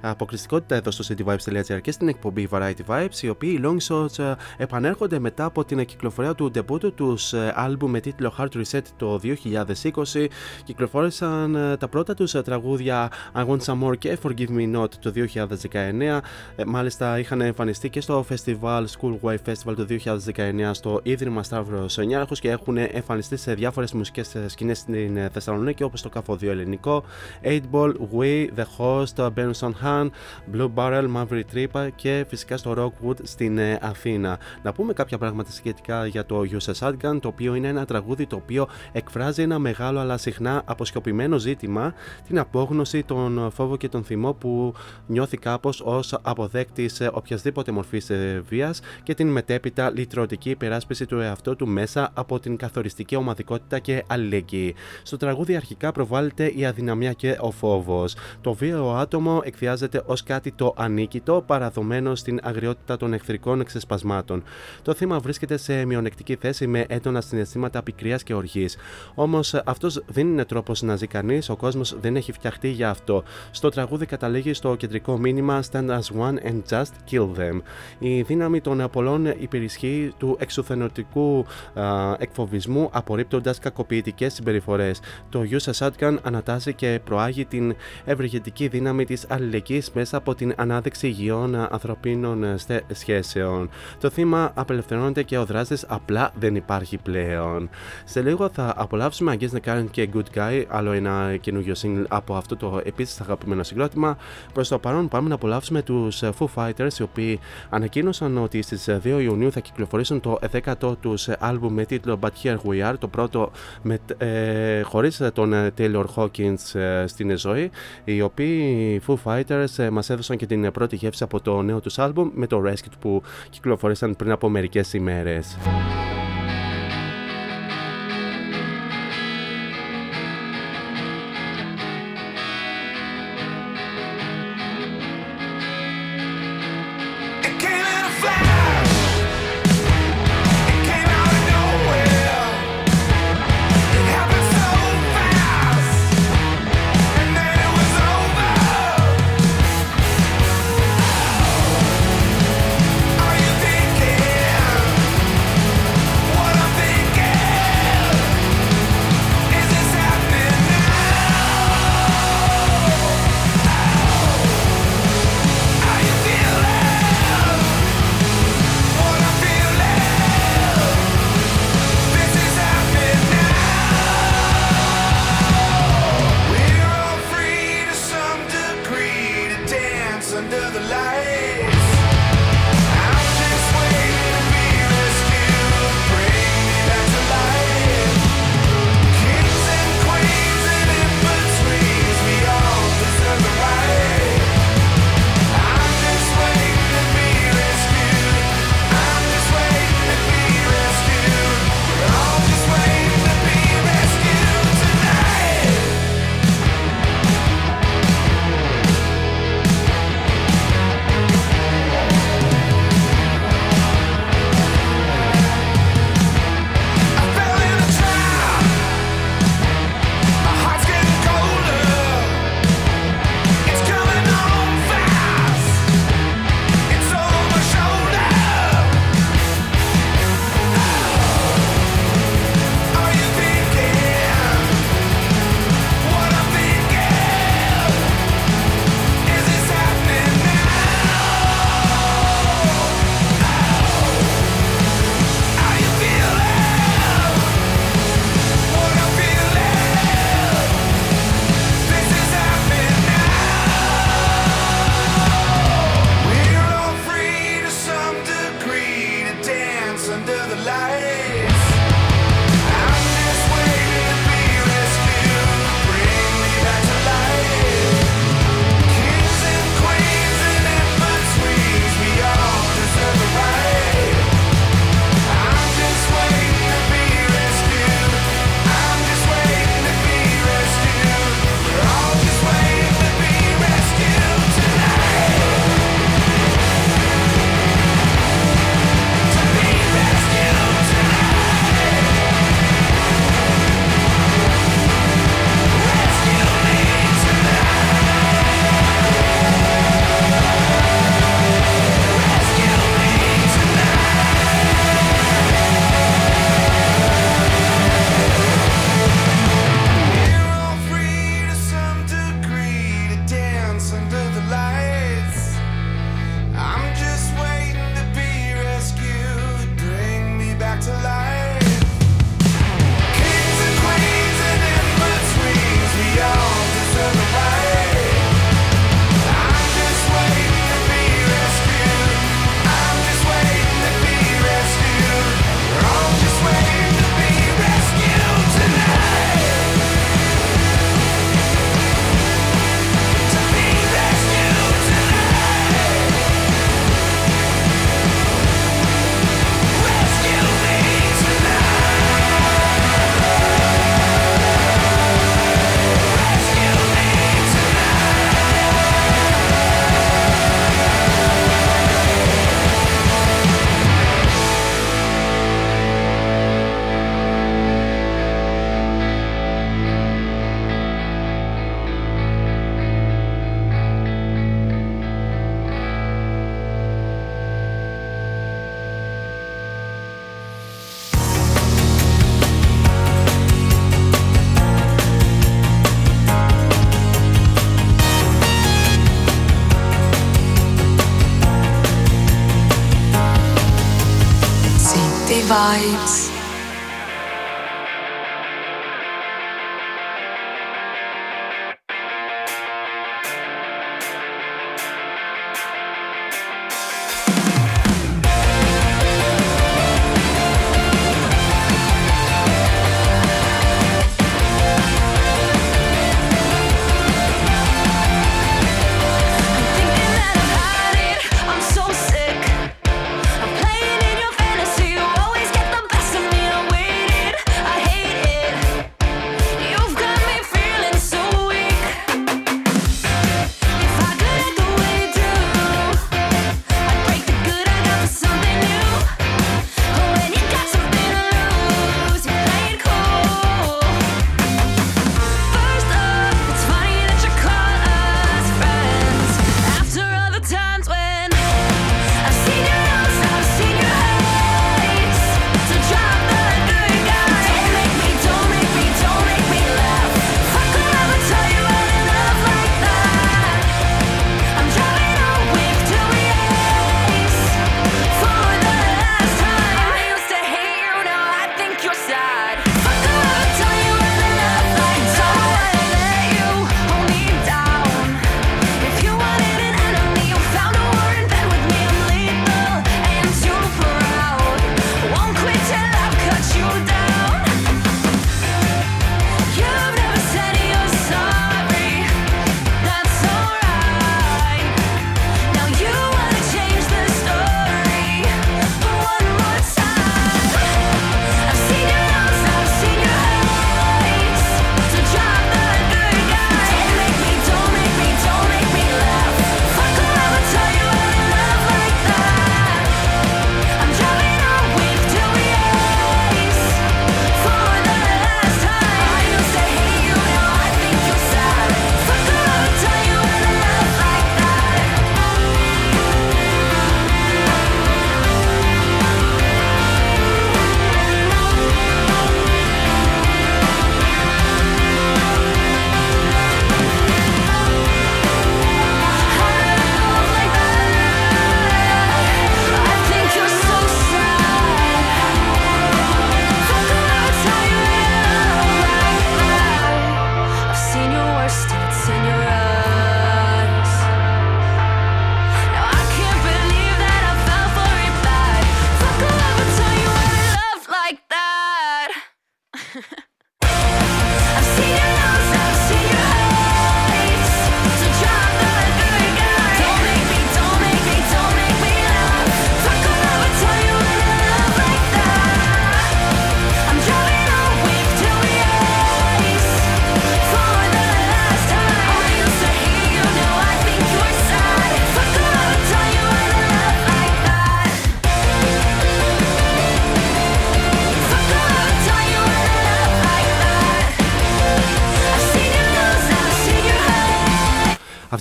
αποκλειστικότητα εδώ στο cityvibes.gr και στην εκπομπή Variety Vibes, οι οποίοι Long Shots επανέρχονται μετά από την κυκλοφορία του debut τους άλμπου με τίτλο Hard Reset το 2020. Κυκλοφόρησαν τα πρώτα τους τραγούδια I Want Some More και Forgive Me Not το 2019. Ε, μάλιστα είχαν εμφανιστεί και στο festival School Way Festival το 2019 στο Ίδρυμα Σταύρος Σονιάρχος και έχουν εμφανιστεί σε διάφορες μουσικές σκηνές στην Θεσσαλονίκη όπως το Κάφο 2 Ελληνικό, 8 Ball, We, The Host, Benson Han, Blue Barrel, Maverick Trip και φυσικά στο Rockwood στην ε, Αθήνα. Να πούμε κάποια πράγματα σχετικά για το User Shotgun, το οποίο είναι ένα τραγούδι το οποίο εκφράζει ένα μεγάλο αλλά συχνά αποσκοπημένο ζήτημα, την απόγνωση, τον φόβο και τον θυμό που νιώθει κάπως ως αποδέκτης οποιασδήποτε μορφής βίας και την μετέπειτα λυτρωτική υπεράσπιση του εαυτού του μέσα από την καθοριστική ομαδικότητα και αλληλεγγύη. Στο τραγούδι αρχικά προβάλλεται η αδυναμία και ο φόβος. Το βίαιο άτομο εκφιάζεται ως κάτι το ανίκητο, παραδομένο στην αγριότητα των εχθρικών ξεσπασμάτων. Το θύμα βρίσκεται σε μειονεκτική θέση με έντονα συναισθήματα πικρίας και οργής. Όμως αυτός δεν είναι τρόπος να ζει κανείς, ο κόσμος δεν έχει φτιαχτεί για αυτό. Στο τραγούδι καταλήγει στο κεντρικό μήνυμα Stand as one and just kill them. Η δύναμη των πολλών υπερισχύει του εξουθενωτικού εκφοβισμού απορρίπτοντας κακοποιητικές συμπεριφορές. Το Usa Shotgun ανατάσσει και προάγει την ευεργετική δύναμη της αλληλεγγύης μέσα από την ανάδειξη υγιών ανθρωπίνων σχέσεων. Το θύμα απελευθερώνεται και ο δράστης απλά δεν υπάρχει πλέον. Σε λίγο θα απολαύσουμε Against the Current και Good Guy, άλλο ένα καινούριο single από αυτό το επίσης αγαπημένο συγκρότημα. Προς το παρόν πάμε να απολαύσουμε τους Foo Fighters, οι οποίοι ανακοίνωσαν ότι στις 2 Ιουνίου θα κυκλοφορήσουν το 10ο τους άλμπουμ με τίτλο But Here We Are, το πρώτο με, ε, χωρίς τον Taylor Hawkins ε, στην ζωή, οι οποίοι Foo Fighters ε, μας έδωσαν και την πρώτη γεύση από το νέο τους άλμπουμ με το Rescue που κυκλοφορήσαν πριν από μερικές ημέρες.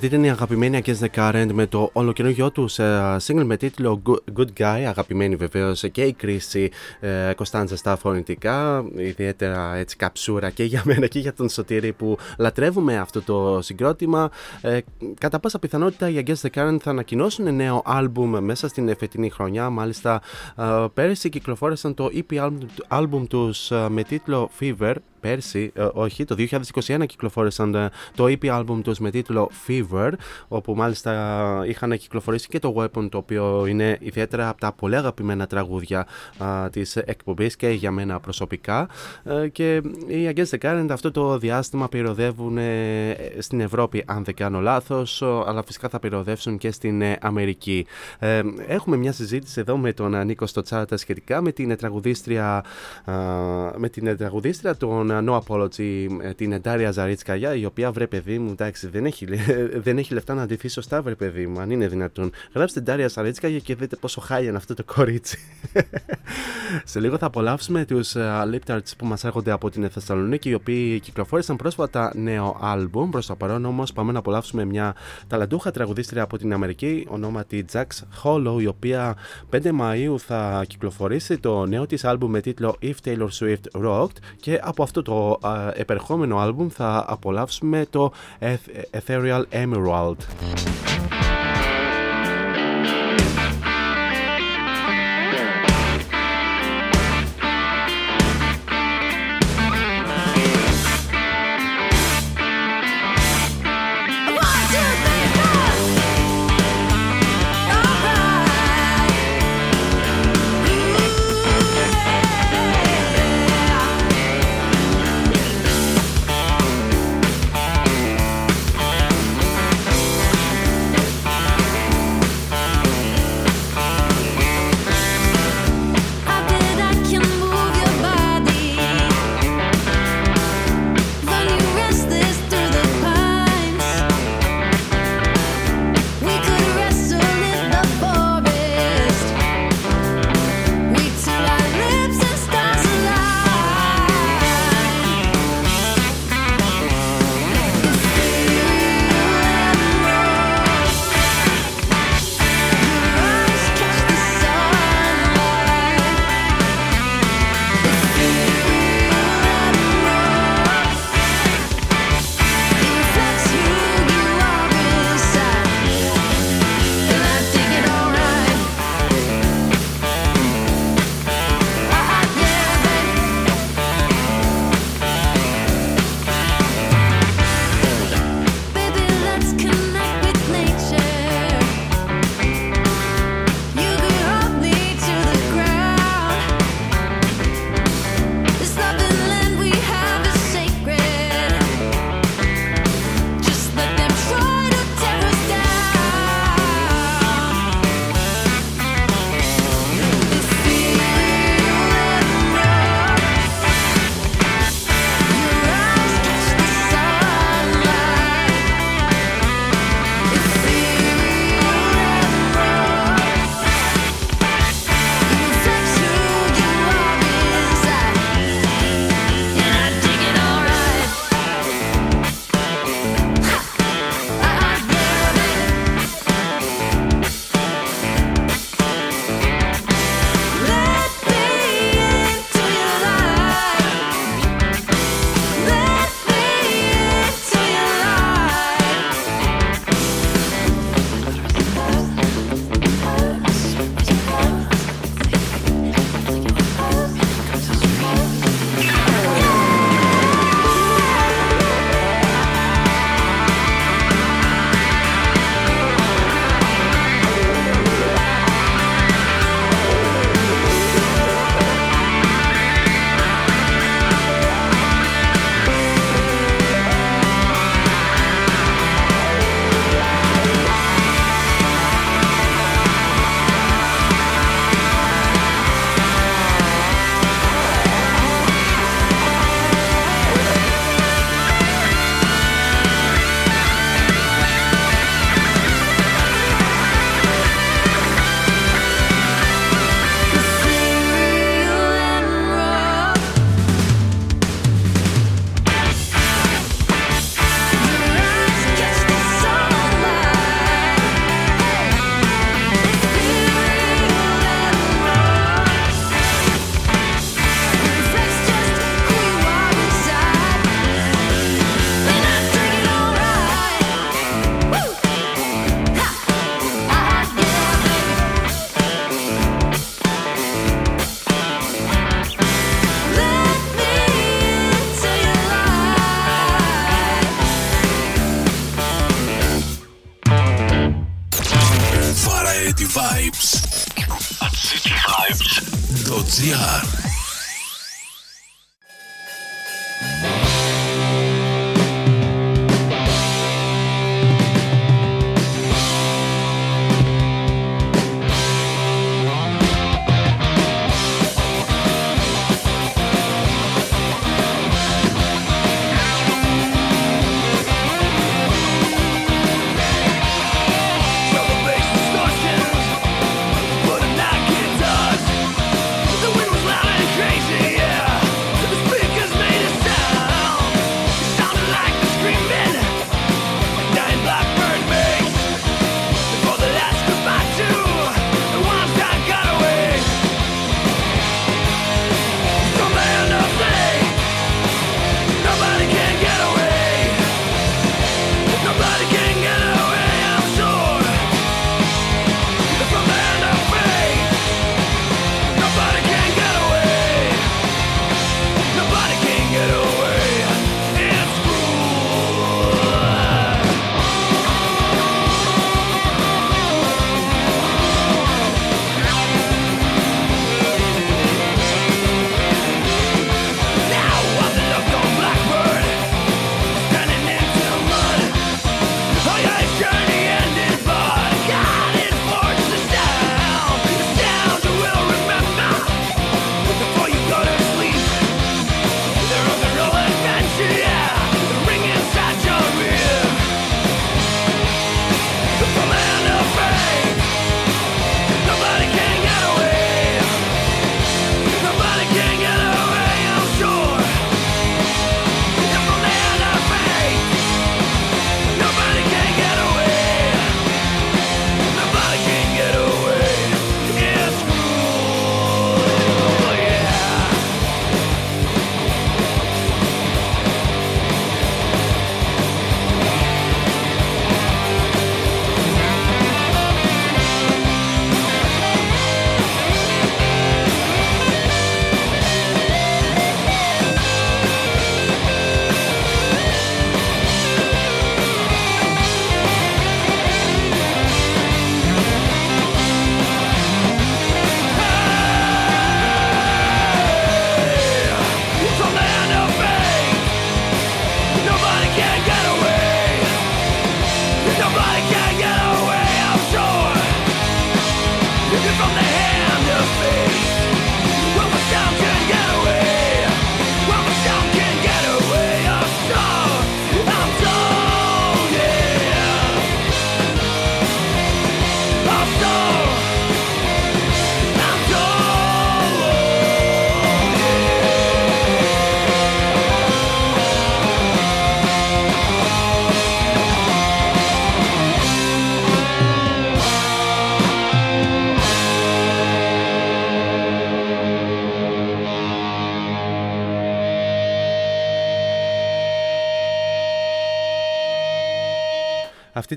Αυτή ήταν η αγαπημένη Against the Current με το ολοκαινούργιο τους uh, single με τίτλο Good Guy. Αγαπημένη βεβαίως και η κρίση uh, Κωνσταντζα στα φωνητικά. Ιδιαίτερα έτσι καψούρα και για μένα και για τον Σωτήρη που λατρεύουμε αυτό το συγκρότημα. Uh, κατά πάσα πιθανότητα οι Against the Current θα ανακοινώσουν νέο άλμπουμ μέσα στην φετινή χρονιά. Μάλιστα uh, πέρυσι κυκλοφόρησαν το EP album, album τους uh, με τίτλο Fever πέρσι, ε, όχι, το 2021 κυκλοφόρησαν ε, το EP album τους με τίτλο Fever, όπου μάλιστα είχαν κυκλοφορήσει και το Weapon, το οποίο είναι ιδιαίτερα από τα πολύ αγαπημένα τραγούδια α, της εκπομπής και για μένα προσωπικά. Ε, και οι Against the Current αυτό το διάστημα πυροδεύουν στην Ευρώπη, αν δεν κάνω λάθος, αλλά φυσικά θα πυροδεύσουν και στην Αμερική. έχουμε μια συζήτηση εδώ με τον Νίκο στο chat σχετικά με την τραγουδίστρια, με την τραγουδίστρια των No Apology ε, την Εντάρια Ζαρίτσκαγια, η οποία βρε παιδί μου, εντάξει, δεν έχει, δεν έχει λεφτά να αντιθεί σωστά, βρε παιδί μου, αν είναι δυνατόν. Γράψτε την Εντάρια Ζαρίτσκαγια και δείτε πόσο χάλια είναι αυτό το κορίτσι. Σε λίγο θα απολαύσουμε τους uh, Lip Tarts που μας έρχονται από την Θεσσαλονίκη, οι οποίοι κυκλοφόρησαν πρόσφατα νέο άλμπουμ. Προς το παρόν όμως πάμε να απολαύσουμε μια ταλαντούχα τραγουδίστρια από την Αμερική, ονόματι Jax Hollow, η οποία 5 Μαου θα κυκλοφορήσει το νέο της άλμπουμ με τίτλο If Taylor Swift Rocked και από αυτό το επερχόμενο άλμπουμ θα απολαύσουμε το Ethereal Emerald.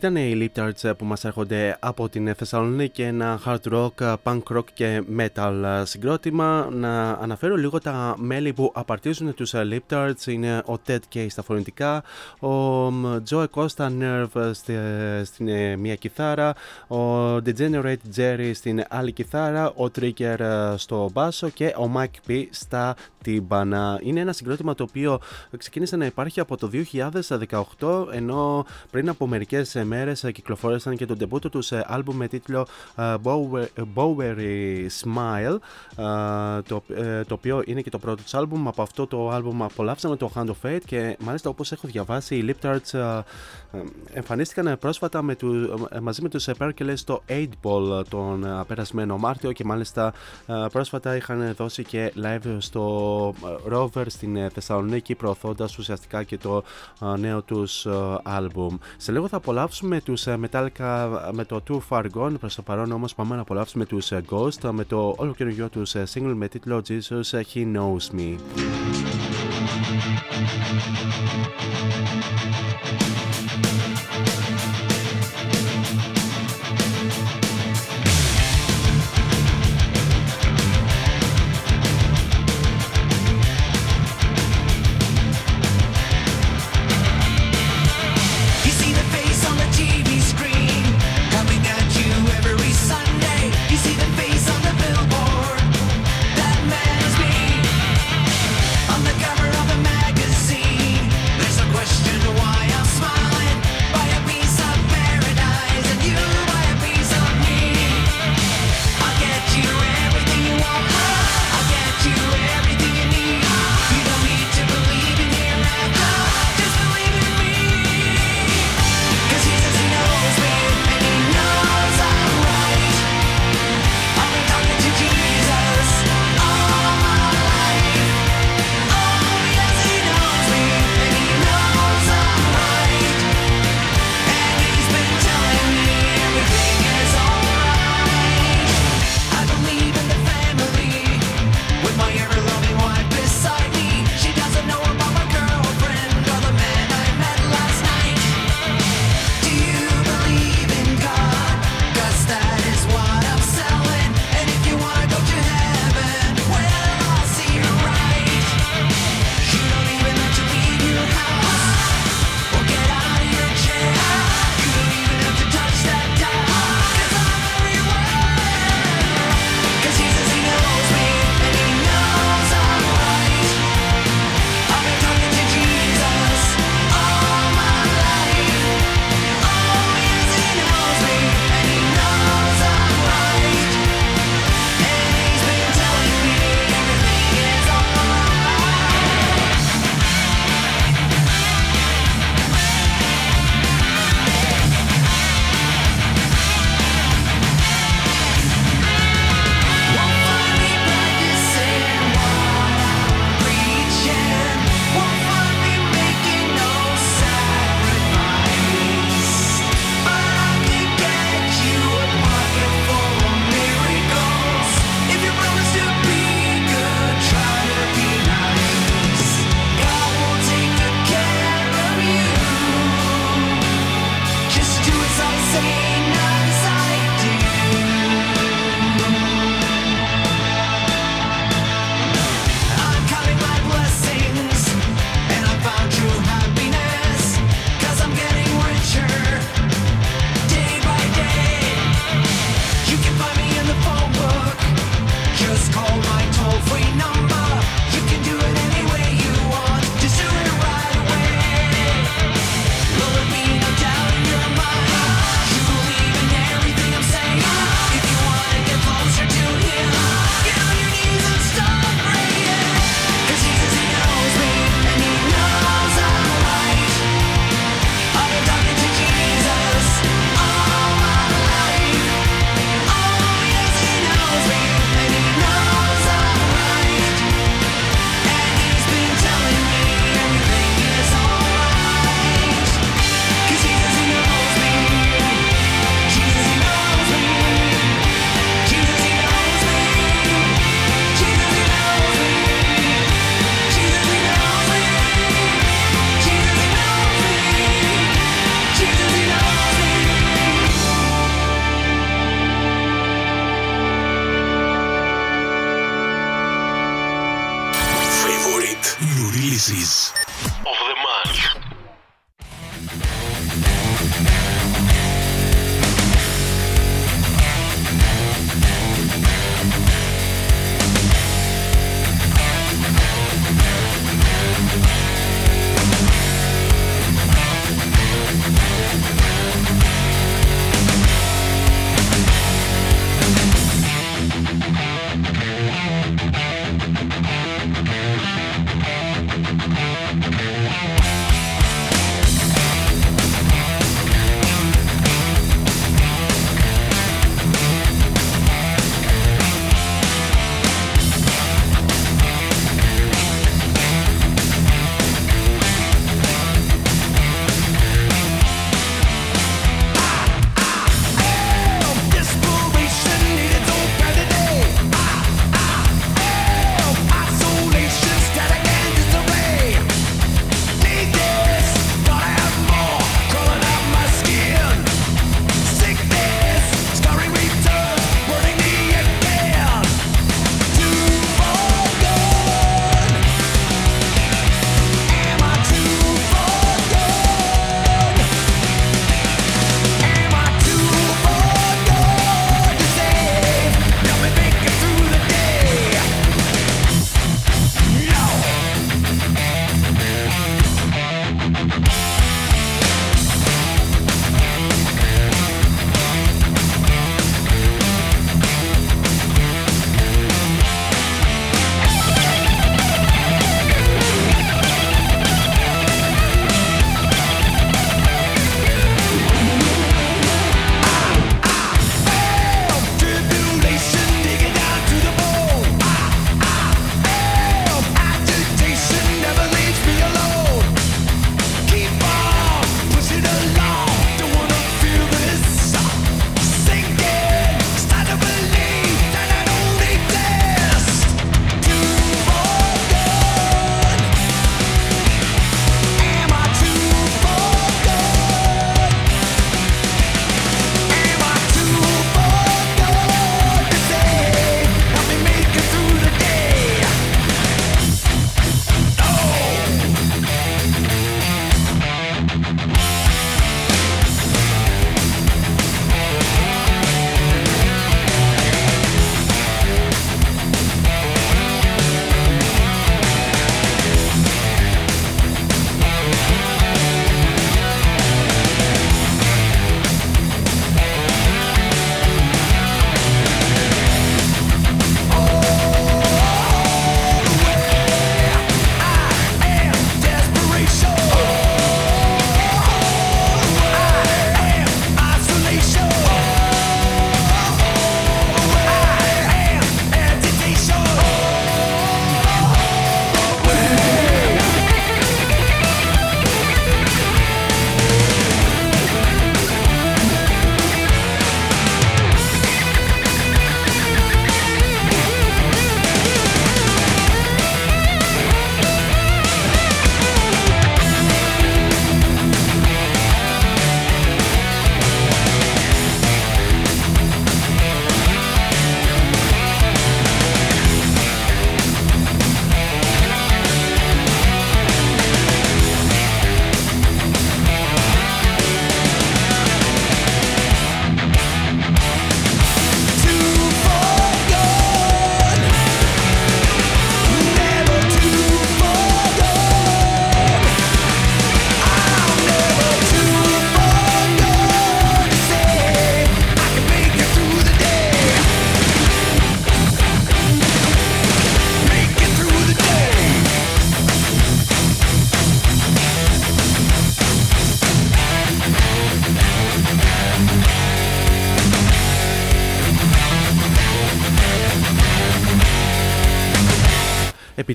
Ήταν οι Lip Tarts που μας έρχονται από την Θεσσαλονίκη ένα hard rock, punk rock και metal συγκρότημα. Να αναφέρω λίγο τα μέλη που απαρτίζουν τους Lip Tarts. Είναι ο Ted K στα φωνητικά, ο Joe Costa Nerve στην ε, μία κιθάρα, ο Degenerate Jerry στην άλλη κιθάρα, ο Trigger ε, στο μπάσο και ο Mike P στα τύμπανα. Είναι ένα συγκρότημα το οποίο ξεκίνησε να υπάρχει από το 2018 ενώ πριν από μερικές μέρες κυκλοφόρησαν και το ντεμπούτο τους άλμπουμ με τίτλο Bowery Smile το, το οποίο είναι και το πρώτο τους άλμπουμ. Από αυτό το άλμπουμ απολαύσαμε το Hand of Fate και μάλιστα όπως έχω διαβάσει οι Lip Tarts εμφανίστηκαν πρόσφατα με του, μαζί με τους Perkele στο 8 Ball τον περασμένο Μάρτιο και μάλιστα πρόσφατα είχαν δώσει και live στο Rover στην ε, Θεσσαλονίκη προωθώντας ουσιαστικά και το ε, νέο τους άλμπουμ. Σε λίγο θα απολαύσουμε τους ε, Metallica με το Too Far Gone, προς το παρόν όμως πάμε να απολαύσουμε τους Ghost με το όλο καινούργιο τους single με τίτλο Jesus He Knows Me.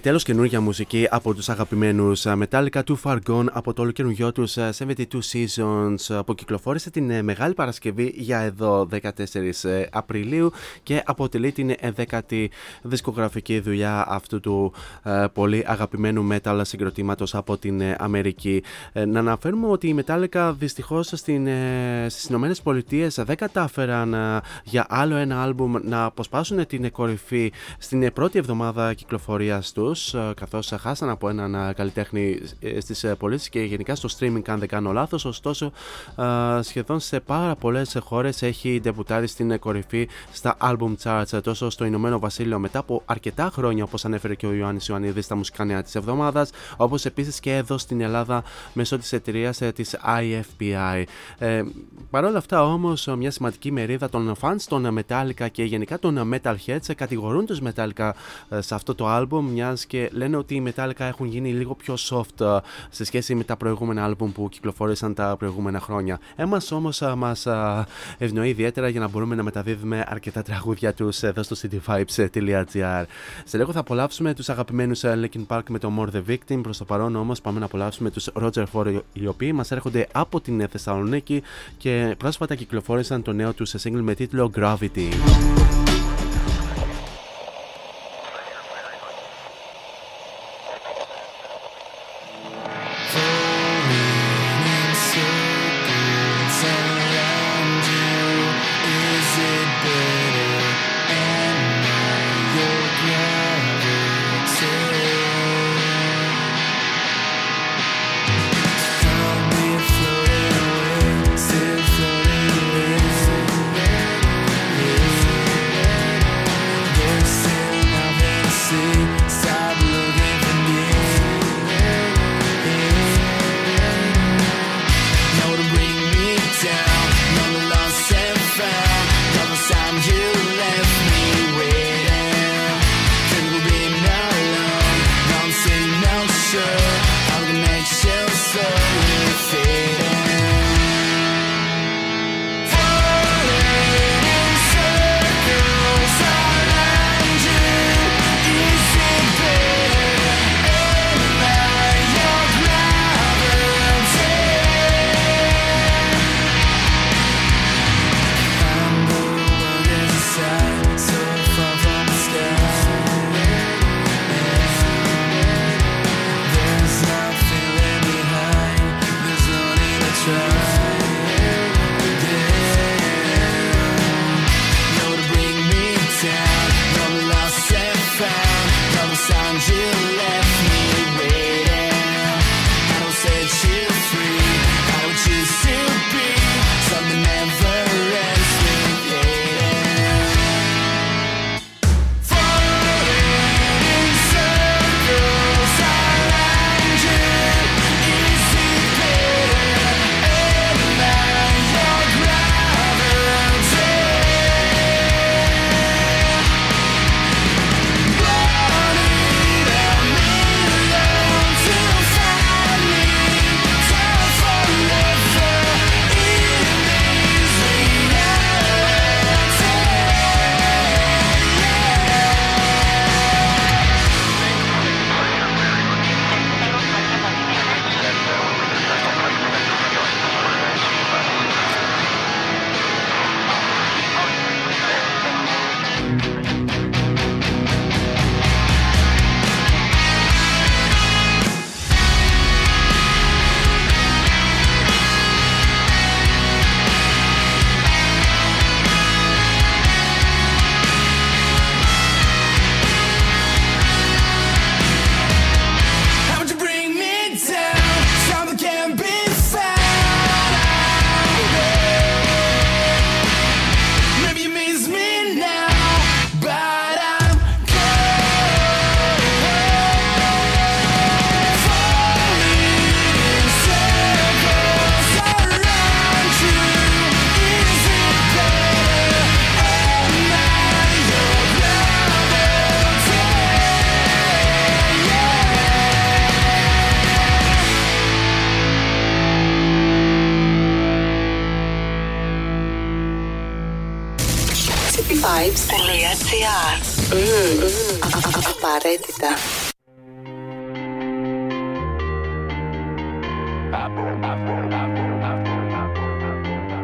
Επιτέλου καινούργια μουσική από τους αγαπημένους Metallica Too Far Gone από το όλο καινούργιο του 72 Seasons που κυκλοφόρησε την ε, Μεγάλη Παρασκευή για εδώ 14 ε, Απριλίου και αποτελεί την 11η δισκογραφική δουλειά αυτού του ε, πολύ αγαπημένου metal συγκροτήματος από την Αμερική. Να αναφέρουμε ότι οι Metallica δυστυχώς στις Ηνωμένες Πολιτείες δεν κατάφεραν για άλλο ένα άλμπουμ να αποσπάσουν την κορυφή στην πρώτη εβδομάδα κυκλοφορίας του τους, καθώς χάσαν από έναν καλλιτέχνη στις πωλήσεις και γενικά στο streaming, αν δεν κάνω λάθος. Ωστόσο, σχεδόν σε πάρα πολλές χώρες έχει ντεμπουτάρει στην κορυφή στα album charts, τόσο στο Ηνωμένο Βασίλειο μετά από αρκετά χρόνια, όπως ανέφερε και ο Ιωάννης Ιωαννίδης στα μουσικά νέα της εβδομάδας, όπως επίσης και εδώ στην Ελλάδα μέσω της εταιρείας της IFPI. Ε, Παρ' όλα αυτά όμως, μια σημαντική μερίδα των fans των Metallica και γενικά των Metalheads κατηγορούν τους Metallica ε, σε αυτό το album, μιας και λένε ότι οι Metallica έχουν γίνει λίγο πιο soft ε, σε σχέση με τα προηγούμενα album που κυκλοφόρησαν τα προηγούμενα χρόνια. Εμάς όμως ε, μας ευνοεί ιδιαίτερα για να μπορούμε να μεταδίδουμε αρκετά τραγούδια τους εδώ στο cityvibes.gr. Σε λίγο θα απολαύσουμε τους αγαπημένους Linkin Park με το More the Victim. Προς το παρόν όμως πάμε να απολαύσουμε τους Roger Ford οι οποίοι μας έρχονται από την Θεσσαλονίκη και πρόσφατα κυκλοφόρησαν το νέο τους σε single με τίτλο Gravity.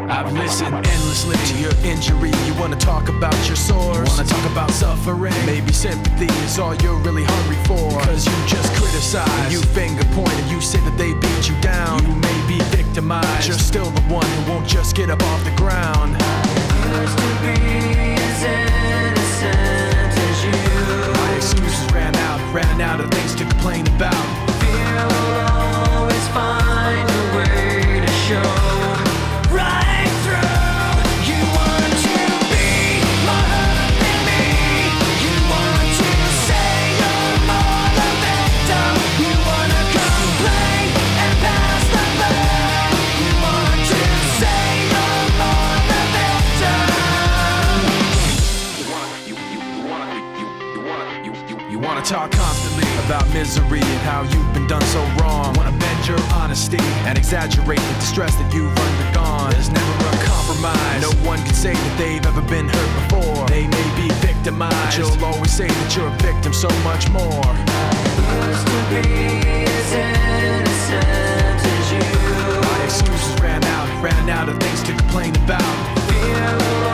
I've listened endlessly to your injury. You wanna talk about your sores, wanna talk about suffering. Maybe sympathy is all you're really hungry for. Cause you just criticize, you finger point, and you say that they beat you down. You may be victimized, but you're still the one who won't just get up off the ground. Used to be as innocent as you. My excuses ran out, ran out of things to complain about. Fear will always find a way to show. about misery and how you've been done so wrong. Wanna bend your honesty and exaggerate the distress that you've undergone. There's never a compromise. No one can say that they've ever been hurt before. They may be victimized, but you'll always say that you're a victim so much more. Used to be as innocent as you. My excuses ran out, ran out of things to complain about. Feel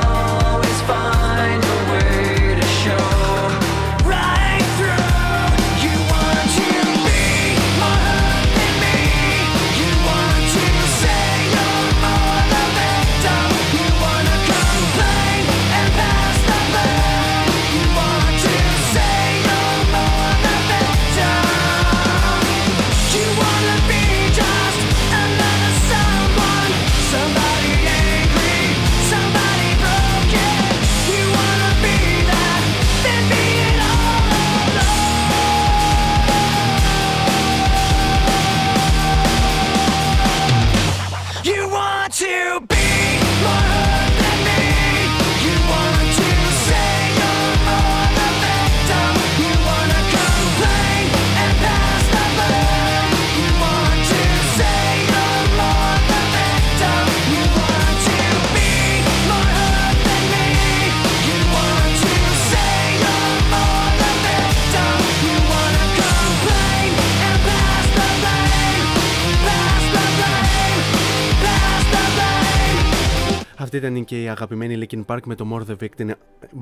Αυτή ήταν και η αγαπημένη Linkin Park με το More the Victim,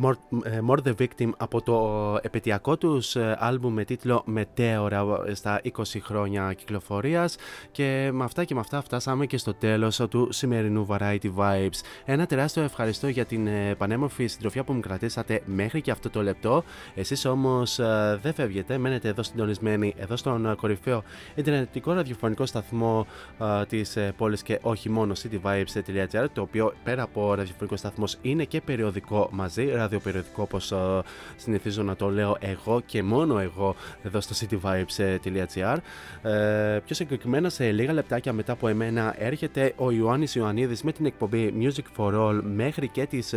More, ε, More the Victim από το επαιτειακό τους ε, άλμπουμ με τίτλο Μετέωρα στα 20 χρόνια κυκλοφορίας και με αυτά και με αυτά φτάσαμε και στο τέλος του σημερινού Variety Vibes. Ένα τεράστιο ευχαριστώ για την ε, πανέμορφη συντροφιά που μου κρατήσατε μέχρι και αυτό το λεπτό. Εσείς όμως ε, δεν φεύγετε, μένετε εδώ συντονισμένοι εδώ στον ε, κορυφαίο ιντερνετικό ραδιοφωνικό σταθμό ε, της ε, πόλης και όχι μόνο cityvibes.gr το οποίο πέρα από ραδιοφωνικό σταθμός είναι και περιοδικό μαζί, ραδιοπεριοδικό όπως ε, συνηθίζω να το λέω εγώ και μόνο εγώ εδώ στο cityvibes.gr ε, πιο συγκεκριμένα σε λίγα λεπτάκια μετά από εμένα έρχεται ο Ιωάννης Ιωαννίδης με την εκπομπή Music for All μέχρι και τις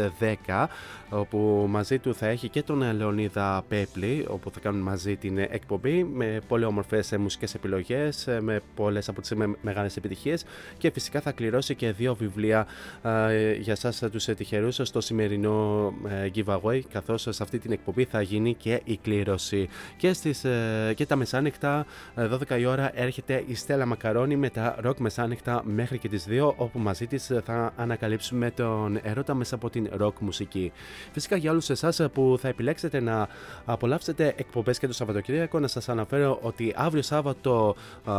10 όπου μαζί του θα έχει και τον Λεωνίδα Πέπλη όπου θα κάνουν μαζί την εκπομπή με πολύ όμορφες ε, μουσικές επιλογές ε, με πολλές από τις με- μεγάλες επιτυχίες και φυσικά θα κληρώσει και δύο βιβλία ε, για σας τους ε, τυχερούς στο σημερινό ε, giveaway καθώς σε αυτή την εκπομπή θα γίνει και η κλήρωση και, στις, ε, και τα μεσάνυχτα ε, 12 η ώρα έρχεται η Στέλλα Μακαρόνη με τα rock μεσάνυχτα μέχρι και τις 2 όπου μαζί της ε, θα ανακαλύψουμε τον ερώτα μέσα από την rock μουσική. Φυσικά για όλους εσάς ε, που θα επιλέξετε να απολαύσετε εκπομπές και το Σαββατοκύριακο να σας αναφέρω ότι αύριο Σάββατο α,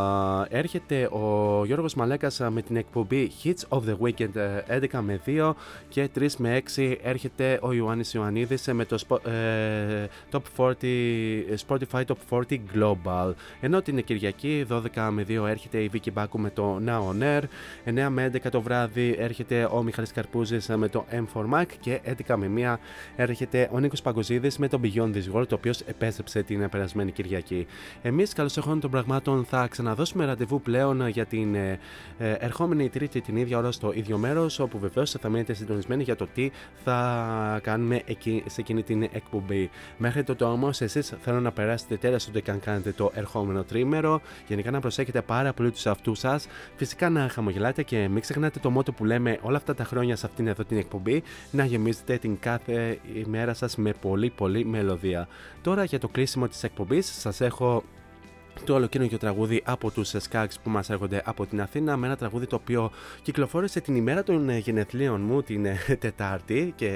έρχεται ο Γιώργος Μαλέκας α, με την εκπομπή Hits of the Weekend ε, 11 με 2 και 3 με 6 έρχεται ο Ιωάννης Ιωαννίδης ε, με το Spo- ε, Top 40, ε, Spotify Top 40 Global. Ενώ την Κυριακή 12 με 2 έρχεται η Βίκη Μπάκου με το Now On Air, 9 με 11 το βράδυ έρχεται ο Μιχαλής Καρπούζης ε, με το M4 Mac και 11 με 1 έρχεται ο Νίκος Παγκοζίδης με το Beyond This World, το οποίος επέστρεψε την περασμένη Κυριακή. Εμείς, καλώς εχόντων των πραγμάτων, θα ξαναδώσουμε ραντεβού πλέον για την ε, ε, ερχόμενη Τρίτη την ίδια ώρα στο ίδιο μέρος, όπου βεβαίως θα μείνετε συντονισμένοι για το τι θα κάνουμε εκεί, σε εκείνη την εκπομπή. Μέχρι τότε όμως, εσείς θέλω να περάσετε τέλεια ούτε καν κάνετε το ερχόμενο τρίμερο. Γενικά να προσέχετε πάρα πολύ τους εαυτούς σας. Φυσικά να χαμογελάτε και μην ξεχνάτε το μότο που λέμε όλα αυτά τα χρόνια σε αυτήν εδώ την εκπομπή. Να γεμίζετε την κάθε ημέρα σας με πολύ πολύ μελωδία. Τώρα για το κλείσιμο της εκπομπής σας έχω το ολοκαίρινο τραγούδι από τους Skaggs που μας έρχονται από την Αθήνα με ένα τραγούδι το οποίο κυκλοφόρησε την ημέρα των ε, γενεθλίων μου την ε, Τετάρτη. Και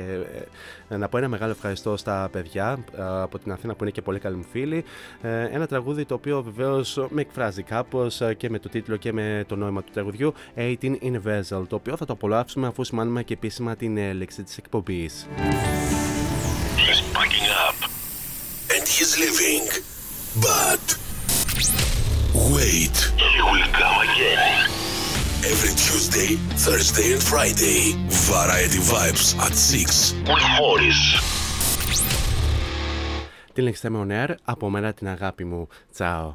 ε, να πω ένα μεγάλο ευχαριστώ στα παιδιά ε, από την Αθήνα που είναι και πολύ καλοί μου φίλοι. Ε, ένα τραγούδι το οποίο βεβαίως με εκφράζει κάπως ε, και με το τίτλο και με το νόημα του τραγουδιού 18 in Vessel το οποίο θα το απολαύσουμε αφού σημάνουμε και επίσημα την έλεξη της εκπομπής. He's packing up. And he's leaving. But wait, he will come again. Every Tuesday, Thursday, and Friday, Variety Vibes at 6 with Morris. Την λέξτε με on air, από μένα την αγάπη μου. Τσάω.